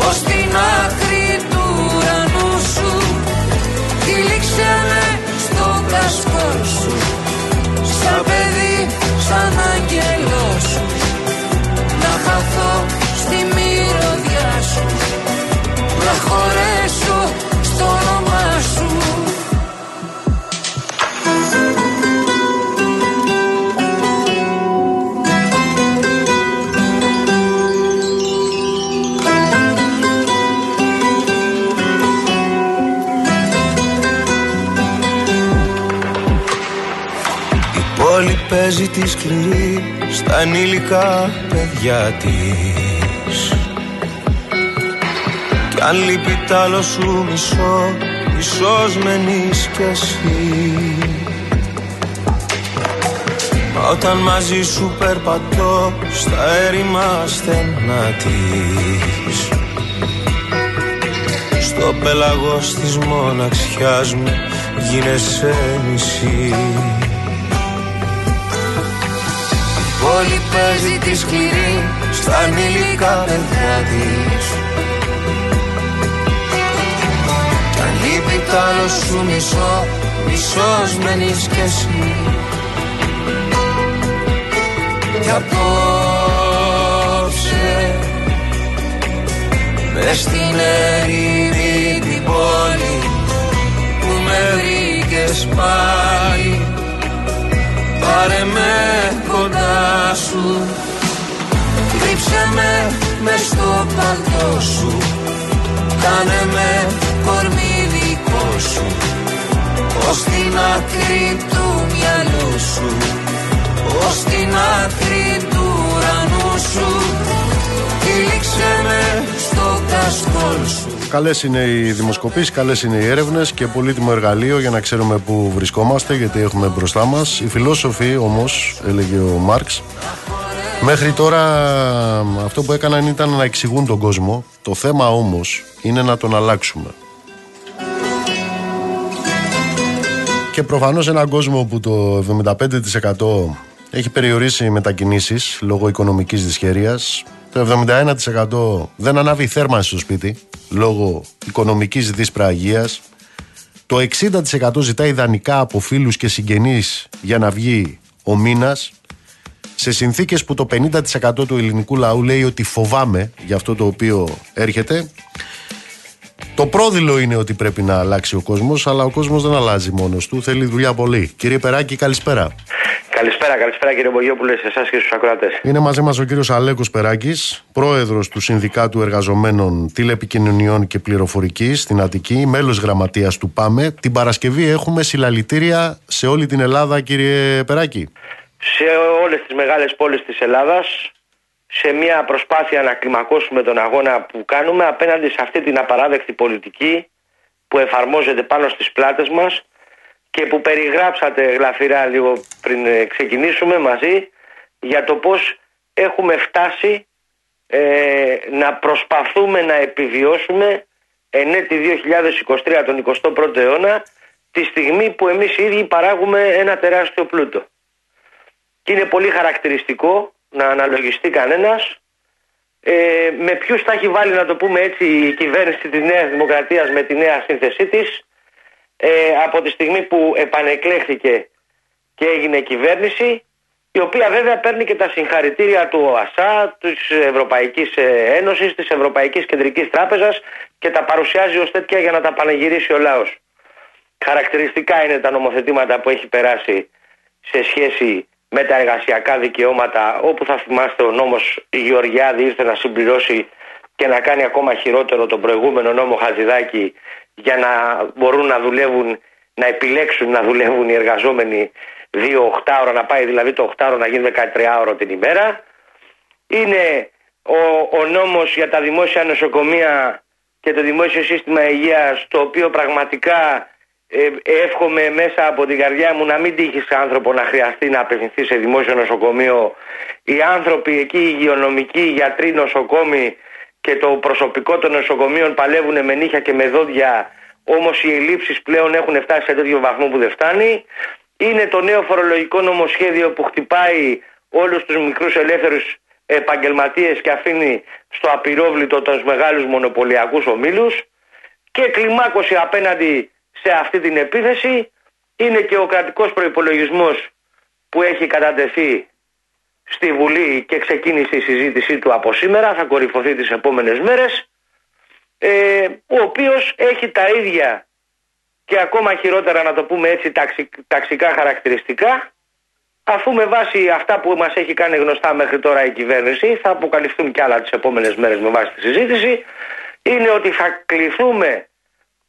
Ως την άκρη παίζει τη σκληρή στα ενήλικα παιδιά της. Κι αν λείπει τ' άλλο σου μισό Μισός μένεις κι εσύ. Μα όταν μαζί σου περπατώ Στα έρημα στενά της. Στο πέλαγος της μοναξιάς μου Γίνεσαι νησί πόλη παίζει τη σκληρή Στα ανήλικα παιδιά της. Λείπει τ' άλλο σου μισό Μισός μένεις κι εσύ. Κι απόψε Μες στην ερήμη την πόλη Που με βρήκες πάλι Πάρε με κοντά σου. Κρύψε με μες στο παλτό σου. Κάνε με κορμί δικό σου. Ως την άκρη του μυαλού σου. Ως την άκρη του ουρανού σου. Τυλίξε με στο κασκόλ σου Καλές είναι οι δημοσκοπήσεις, καλές είναι οι έρευνες και πολύτιμο εργαλείο για να ξέρουμε πού βρισκόμαστε, γιατί έχουμε μπροστά μας. Οι φιλόσοφοι όμως, έλεγε ο Μάρξ, μέχρι τώρα αυτό που έκαναν ήταν να εξηγούν τον κόσμο. Το θέμα όμως είναι να τον αλλάξουμε. Και προφανώς έναν κόσμο που το 75% έχει περιορίσει μετακινήσεις λόγω οικονομικής δυσχέρειας, το 71% δεν ανάβει θέρμανση στο σπίτι λόγω οικονομικής δυσπραγίας, το 60% ζητάει ιδανικά από φίλους και συγγενείς για να βγει ο μήνας, σε συνθήκες που το 50% του ελληνικού λαού λέει ότι φοβάμαι για αυτό το οποίο έρχεται το πρόδειλο είναι ότι πρέπει να αλλάξει ο κόσμος, αλλά ο κόσμος δεν αλλάζει μόνος του. Θέλει δουλειά πολύ. Κύριε Περάκη, καλησπέρα. Καλησπέρα, καλησπέρα κύριε Μπογιόπουλε, σε εσάς και στους ακροατές. Είναι μαζί μας ο κύριος Αλέκος Περάκης, πρόεδρος του Συνδικάτου Εργαζομένων Τηλεπικοινωνιών και Πληροφορικής στην Αττική, μέλος γραμματείας του ΠΑΜΕ. Την Παρασκευή έχουμε συλλαλητήρια σε όλη την Ελλάδα, κύριε Περάκη. Σε όλες τις μεγάλες πόλεις της Ελλάδας, σε μια προσπάθεια να κλιμακώσουμε τον αγώνα που κάνουμε απέναντι σε αυτή την απαράδεκτη πολιτική που εφαρμόζεται πάνω στις πλάτες μας και που περιγράψατε γλαφυρά λίγο πριν ε, ξεκινήσουμε μαζί για το πώς έχουμε φτάσει ε, να προσπαθούμε να επιβιώσουμε εν έτη 2023 τον 21ο αιώνα τη στιγμή που εμείς οι ίδιοι παράγουμε ένα τεράστιο πλούτο. Και είναι πολύ χαρακτηριστικό να αναλογιστεί κανένας ε, με ποιους θα έχει βάλει να το πούμε έτσι η κυβέρνηση της Νέας Δημοκρατίας με τη νέα σύνθεσή της ε, από τη στιγμή που επανεκλέχθηκε και έγινε κυβέρνηση η οποία βέβαια παίρνει και τα συγχαρητήρια του ΟΑΣΑ, της Ευρωπαϊκής ε, Ένωσης, της Ευρωπαϊκής Κεντρικής Τράπεζας και τα παρουσιάζει ως τέτοια για να τα πανεγυρίσει ο λαός. Χαρακτηριστικά είναι τα νομοθετήματα που έχει περάσει σε σχέση με τα εργασιακά δικαιώματα όπου θα θυμάστε ο νόμος Γεωργιάδη ήρθε να συμπληρώσει και να κάνει ακόμα χειρότερο τον προηγούμενο νόμο Χατζηδάκη για να μπορούν να δουλεύουν, να επιλέξουν να δουλεύουν οι εργαζόμενοι δύο οχτάωρα, να πάει δηλαδή το οχτάωρο να γίνει 13 ώρο την ημέρα. Είναι ο, ο νόμος για τα δημόσια νοσοκομεία και το δημόσιο σύστημα υγείας το οποίο πραγματικά ε, εύχομαι μέσα από την καρδιά μου να μην τύχει σε άνθρωπο να χρειαστεί να απευθυνθεί σε δημόσιο νοσοκομείο. Οι άνθρωποι εκεί, οι υγειονομικοί, οι γιατροί, νοσοκόμοι και το προσωπικό των νοσοκομείων παλεύουν με νύχια και με δόντια. Όμως οι ελλείψεις πλέον έχουν φτάσει σε τέτοιο βαθμό που δεν φτάνει. Είναι το νέο φορολογικό νομοσχέδιο που χτυπάει όλους τους μικρούς ελεύθερους επαγγελματίες και αφήνει στο απειρόβλητο τους μεγάλους μονοπωλιακούς ομίλους. Και κλιμάκωση απέναντι σε αυτή την επίθεση. Είναι και ο κρατικός προϋπολογισμός που έχει κατατεθεί στη Βουλή και ξεκίνησε η συζήτησή του από σήμερα, θα κορυφωθεί τις επόμενες μέρες, ε, ο οποίος έχει τα ίδια και ακόμα χειρότερα να το πούμε έτσι ταξικά χαρακτηριστικά, αφού με βάση αυτά που μας έχει κάνει γνωστά μέχρι τώρα η κυβέρνηση, θα αποκαλυφθούν και άλλα τις επόμενες μέρες με βάση τη συζήτηση, είναι ότι θα κληθούμε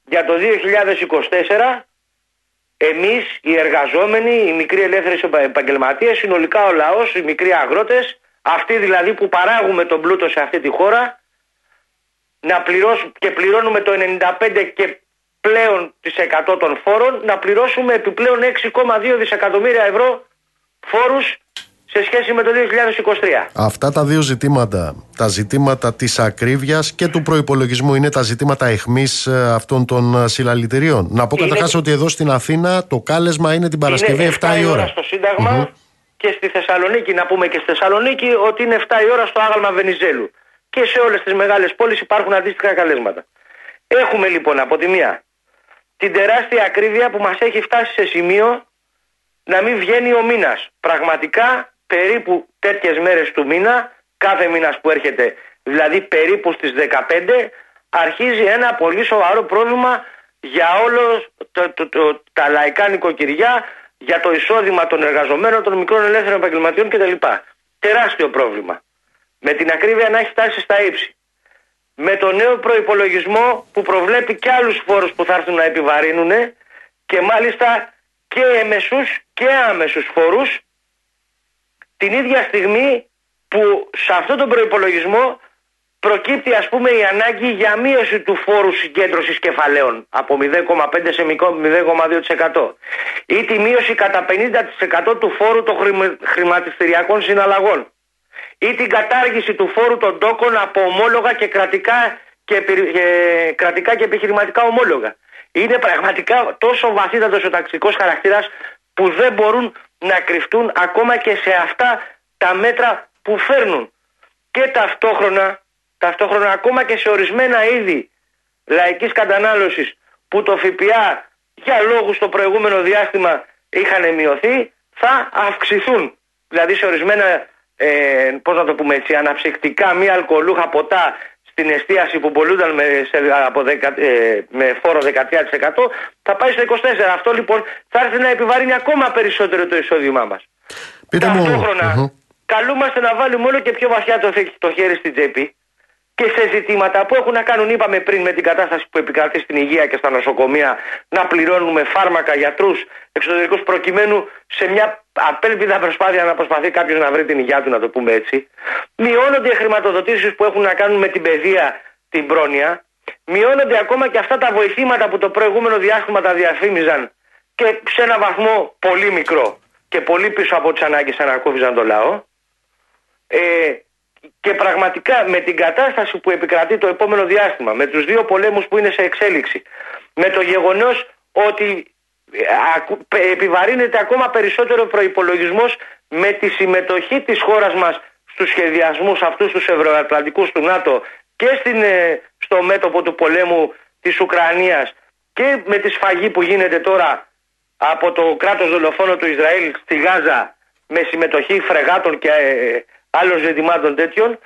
για το 2024 εμείς οι εργαζόμενοι, οι μικροί ελεύθεροι επαγγελματίες, συνολικά ο λαός, οι μικροί αγρότες, αυτοί δηλαδή που παράγουμε τον πλούτο σε αυτή τη χώρα, να πληρώσουμε και πληρώνουμε το 95 και πλέον τις 100 των φόρων, να πληρώσουμε επιπλέον 6,2 δισεκατομμύρια ευρώ φόρους σε σχέση με το 2023. Αυτά τα δύο ζητήματα, τα ζητήματα της ακρίβειας και του προϋπολογισμού είναι τα ζητήματα εχμής ε, αυτών των ε, συλλαλητηρίων. Να πω καταρχάς ότι εδώ στην Αθήνα το κάλεσμα είναι την Παρασκευή είναι 7 η ώρα. στο συνταγμα και στη Θεσσαλονίκη, να πούμε και στη Θεσσαλονίκη ότι είναι 7 η ώρα στο άγαλμα Βενιζέλου. Και σε όλες τις μεγάλες πόλεις υπάρχουν αντίστοιχα καλέσματα. Έχουμε λοιπόν από τη μία την τεράστια ακρίβεια που μας έχει φτάσει σε σημείο να μην βγαίνει ο μήνας. Πραγματικά περίπου τέτοιες μέρες του μήνα, κάθε μήνας που έρχεται, δηλαδή περίπου στις 15, αρχίζει ένα πολύ σοβαρό πρόβλημα για όλος το, τα λαϊκά νοικοκυριά, για το εισόδημα των εργαζομένων, των μικρών ελεύθερων επαγγελματιών κτλ. Τεράστιο πρόβλημα. Με την ακρίβεια να έχει φτάσει στα ύψη. Με το νέο προϋπολογισμό που προβλέπει και άλλους φόρους που θα έρθουν να επιβαρύνουν και μάλιστα και εμεσούς και άμεσους φόρους την ίδια στιγμή που σε αυτόν τον προϋπολογισμό προκύπτει ας πούμε η ανάγκη για μείωση του φόρου συγκέντρωσης κεφαλαίων από 0,5 σε 0,2% ή τη μείωση κατά 50% του φόρου των χρηματιστηριακών συναλλαγών ή την κατάργηση του φόρου των τόκων από ομόλογα και κρατικά και, κρατικά και επιχειρηματικά ομόλογα. Είναι πραγματικά τόσο βαθύτατος ο ταξικός χαρακτήρας που δεν μπορούν να κρυφτούν ακόμα και σε αυτά τα μέτρα που φέρνουν. Και ταυτόχρονα, ταυτόχρονα ακόμα και σε ορισμένα είδη λαϊκής κατανάλωσης που το ΦΠΑ για λόγους το προηγούμενο διάστημα είχαν μειωθεί θα αυξηθούν. Δηλαδή σε ορισμένα, ε, πώς να το πούμε έτσι, αναψυκτικά μη αλκοολούχα ποτά στην εστίαση που πολλούνταν με, σε, από δεκα, ε, με φόρο 13% θα πάει στο 24%. Αυτό λοιπόν θα έρθει να επιβαρύνει ακόμα περισσότερο το εισόδημά μας. Πείτε Ταυτόχρονα καλούμαστε να βάλουμε όλο και πιο βαθιά το, το χέρι στην τσέπη και σε ζητήματα που έχουν να κάνουν, είπαμε πριν, με την κατάσταση που επικρατεί στην υγεία και στα νοσοκομεία, να πληρώνουμε φάρμακα, γιατρούς, εξωτερικούς, προκειμένου σε μια απέλπιδα προσπάθεια να προσπαθεί κάποιος να βρει την υγεία του, να το πούμε έτσι. Μειώνονται οι χρηματοδοτήσεις που έχουν να κάνουν με την παιδεία, την πρόνοια. Μειώνονται ακόμα και αυτά τα βοηθήματα που το προηγούμενο διάστημα τα διαφήμιζαν και σε ένα βαθμό πολύ μικρό και πολύ πίσω από τις ανάγκες ανακούφιζαν το λαό. Ε, και πραγματικά με την κατάσταση που επικρατεί το επόμενο διάστημα, με τους δύο πολέμους που είναι σε εξέλιξη, με το γεγονός ότι ε, επιβαρύνεται ακόμα περισσότερο προϋπολογισμός με τη συμμετοχή της χώρας μας στους σχεδιασμούς αυτούς τους ευρωατλαντικούς του ΝΑΤΟ και στην, ε, στο μέτωπο του πολέμου της Ουκρανίας και με τη σφαγή που γίνεται τώρα από το κράτος δολοφόνο του Ισραήλ στη Γάζα με συμμετοχή φρεγάτων και ε, άλλων ζητημάτων τέτοιων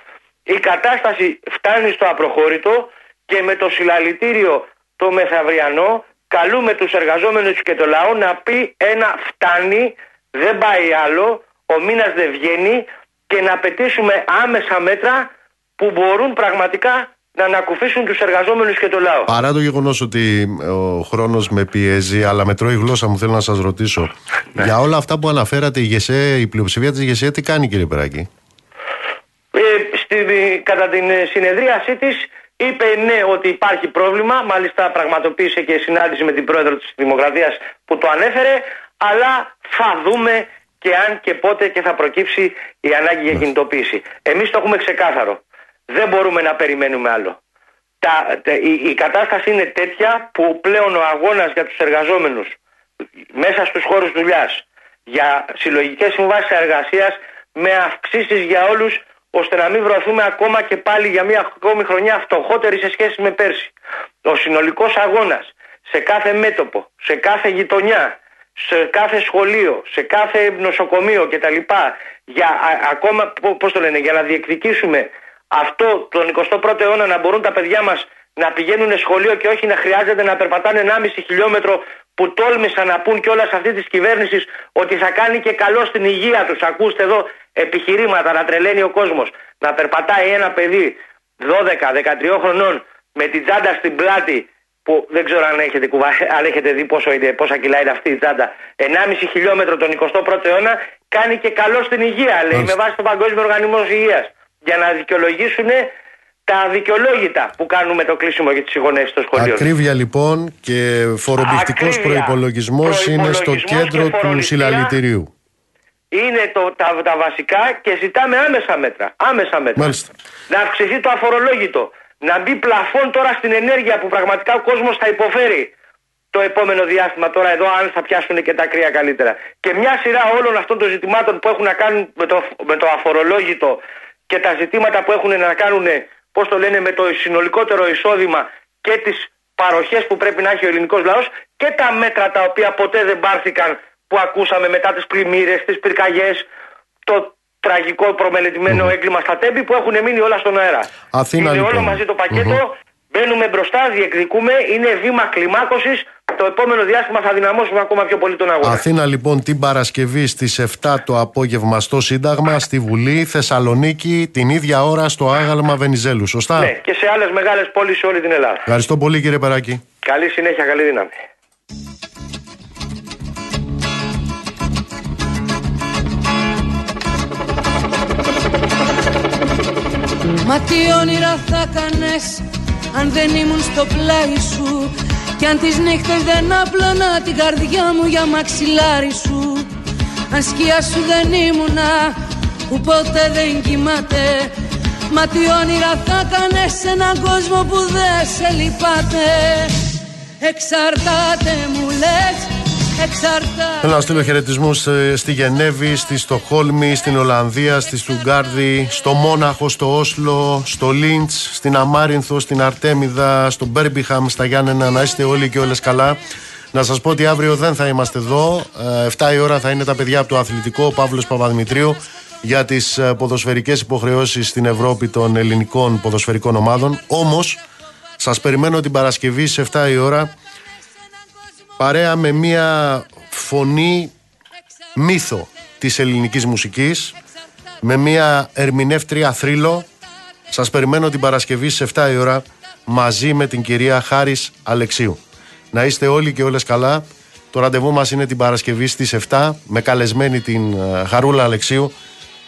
η κατάσταση φτάνει στο απροχώρητο και με το συλλαλητήριο το μεθαυριανό καλούμε τους εργαζόμενους και το λαό να πει ένα φτάνει, δεν πάει άλλο, ο μήνας δεν βγαίνει και να πετήσουμε άμεσα μέτρα που μπορούν πραγματικά να ανακουφίσουν τους εργαζόμενους και το λαό. Παρά το γεγονός ότι ο χρόνος με πιέζει, αλλά με τρώει η γλώσσα μου, θέλω να σας ρωτήσω. Ναι. Για όλα αυτά που αναφέρατε, η, ΓΕΣΕ, η πλειοψηφία της ΓΕΣΕ τι κάνει κύριε Περάκη; Ε, στη, κατά την ε, συνεδρίασή της είπε ναι ότι υπάρχει πρόβλημα, μάλιστα πραγματοποίησε και συνάντηση με την πρόεδρο της Δημοκρατίας που το ανέφερε, αλλά θα δούμε και αν και πότε και θα προκύψει η ανάγκη για κινητοποίηση. Εμείς το έχουμε ξεκάθαρο. Δεν μπορούμε να περιμένουμε άλλο. Τα, τα- η, η κατάσταση είναι τέτοια που πλέον ο αγώνας για τους εργαζόμενους μέσα στους χώρους δουλειάς για συλλογικές συμβάσεις εργασίας με αυξήσεις για όλους ώστε να μην βρεθούμε ακόμα και πάλι για μια ακόμη χρονιά φτωχότερη σε σχέση με πέρσι. Ο συνολικός αγώνας σε κάθε μέτωπο, σε κάθε γειτονιά, σε κάθε σχολείο, σε κάθε νοσοκομείο κτλ. Για α- ακόμα, πο- πώς το λένε, για να διεκδικήσουμε αυτό τον 21ο αιώνα να μπορούν τα παιδιά μας να πηγαίνουν σχολείο και όχι να χρειάζεται να περπατάνε 1,5 χιλιόμετρο που τόλμησαν να πούν κιόλας αυτής της κυβέρνησης ότι θα κάνει και καλό στην υγεία τους. Ακούστε εδώ επιχειρήματα να τρελαίνει ο κόσμος. Να περπατάει ένα παιδί 12-13 χρονών με την τσάντα στην πλάτη που δεν ξέρω αν έχετε, κουβα... αν έχετε δει πόσο είναι, πόσα κιλά είναι αυτή η τσάντα. 1,5 χιλιόμετρο τον 21ο αιώνα κάνει και καλό στην υγεία, λέει, με βάση τον Παγκόσμιο Οργανισμό Υγείας. Για να δικαιολογήσουν τα δικαιολόγητα που κάνουμε το κλείσιμο για τις συγγονέσεις των σχολείων. Ακρίβεια λοιπόν και φορομπηκτικός Ακρίβεια, προϋπολογισμός είναι στο προϋπολογισμός κέντρο και του φοροληψία. συλλαλητηρίου. Είναι το, τα, τα βασικά και ζητάμε άμεσα μέτρα. Άμεσα μέτρα. Μάλιστα. Να αυξηθεί το αφορολόγητο. Να μπει πλαφόν τώρα στην ενέργεια που πραγματικά ο κόσμος θα υποφέρει το επόμενο διάστημα τώρα εδώ αν θα πιάσουν και τα κρύα καλύτερα. Και μια σειρά όλων αυτών των ζητημάτων που έχουν να κάνουν με το, με το αφορολόγητο και τα ζητήματα που έχουν να κάνουν, πώς το λένε, με το συνολικότερο εισόδημα και τις παροχές που πρέπει να έχει ο ελληνικός λαός και τα μέτρα τα οποία ποτέ δεν πάρθηκαν που ακούσαμε μετά τις πλημμύρες, τις πυρκαγιές, το τραγικό προμελετημένο έγκλημα στα τέμπη που έχουν μείνει όλα στον αέρα. Αθήνα, είναι όλο λοιπόν. μαζί το πακετο Μπαίνουμε μπροστά, διεκδικούμε, είναι βήμα κλιμάκωσης. Το επόμενο διάστημα θα δυναμώσουμε ακόμα πιο πολύ τον αγώνα. Αθήνα λοιπόν την Παρασκευή στις 7 το απόγευμα στο Σύνταγμα, στη Βουλή, Θεσσαλονίκη, την ίδια ώρα στο Άγαλμα Βενιζέλου. Σωστά; Ναι, και σε άλλες μεγάλες πόλεις σε όλη την Ελλάδα. Ευχαριστώ πολύ κύριε Περάκη. Καλή συνέχεια, καλή δύναμη. Μα τι όνειρα θα κάνες αν δεν ήμουν στο πλάι σου; Κι αν τις νύχτες δεν άπλωνα την καρδιά μου για μαξιλάρι σου; Αν σκιά σου δεν ήμουνα που ποτέ δεν κοιμάται; Μα τι όνειρα θα κάνες σε έναν κόσμο που δεν σε λυπάται; Εξαρτάται μου λες, εξαρτάται Θέλω να στείλω χαιρετισμούς στη Γενέβη, στη Στοχόλμη, στην Ολλανδία, στη Στουγκάρδη, στο Μόναχο, στο Όσλο, στο Λίντς, στην Αμάρινθο, στην Αρτέμιδα, στο Μπέρμπιχαμ, στα Γιάννενα. Να είστε όλοι και όλες καλά. Να σας πω ότι αύριο δεν θα είμαστε εδώ. Ε, 7 η ώρα θα είναι τα παιδιά από το αθλητικό, ο Παύλος Παπαδημητρίου, για τις ποδοσφαιρικές υποχρεώσεις στην Ευρώπη των ελληνικών ποδοσφαιρικών ομάδων. Όμως, σας περιμένω την Παρασκευή σε 7 η ώρα παρέα με μια φωνή μύθο της ελληνικής μουσικής με μια ερμηνεύτρια θρύλο. Σας περιμένω την Παρασκευή σε 7 η ώρα μαζί με την κυρία Χάρης Αλεξίου. Να είστε όλοι και όλες καλά. Το ραντεβού μας είναι την Παρασκευή στις 7 με καλεσμένη την ε, Χαρούλα Αλεξίου.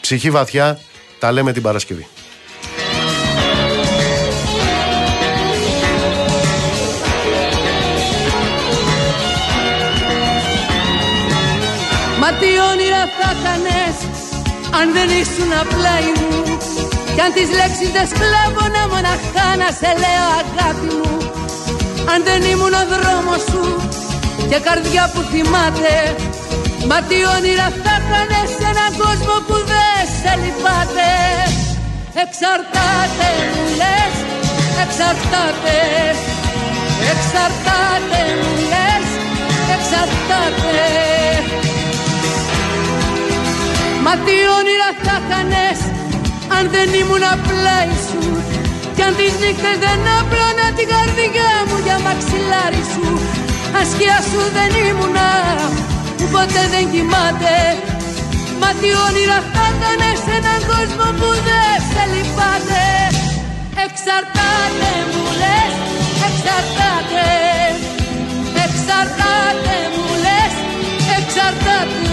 Ψυχή βαθιά τα λέμε την Παρασκευή αν δεν ήσουν πλάι μου Κι αν τις λέξεις δεν σκλάβωνα μοναχά να σε λέω αγάπη μου. Αν δεν ήμουν ο δρόμος σου και καρδιά που θυμάται Μα τι όνειρα θα έκανε σε έναν κόσμο που δεν σε λυπάται. Εξαρτάται μου λες, εξαρτάται. Εξαρτάται μου λες, εξαρτάται Μα τι όνειρα θα χανες αν δεν ήμουν πλάι σου κι αν τις νύχτες δεν απλώνα την καρδιά μου για μαξιλάρι σου αν σκιά σου δεν ήμουνα που ποτέ δεν κοιμάται. Μα τι όνειρα θα χανες σε έναν κόσμο που δεν σε λυπάται. Εξαρτάται μου λες, εξαρτάται. Εξαρτάται μου λες, εξαρτάται.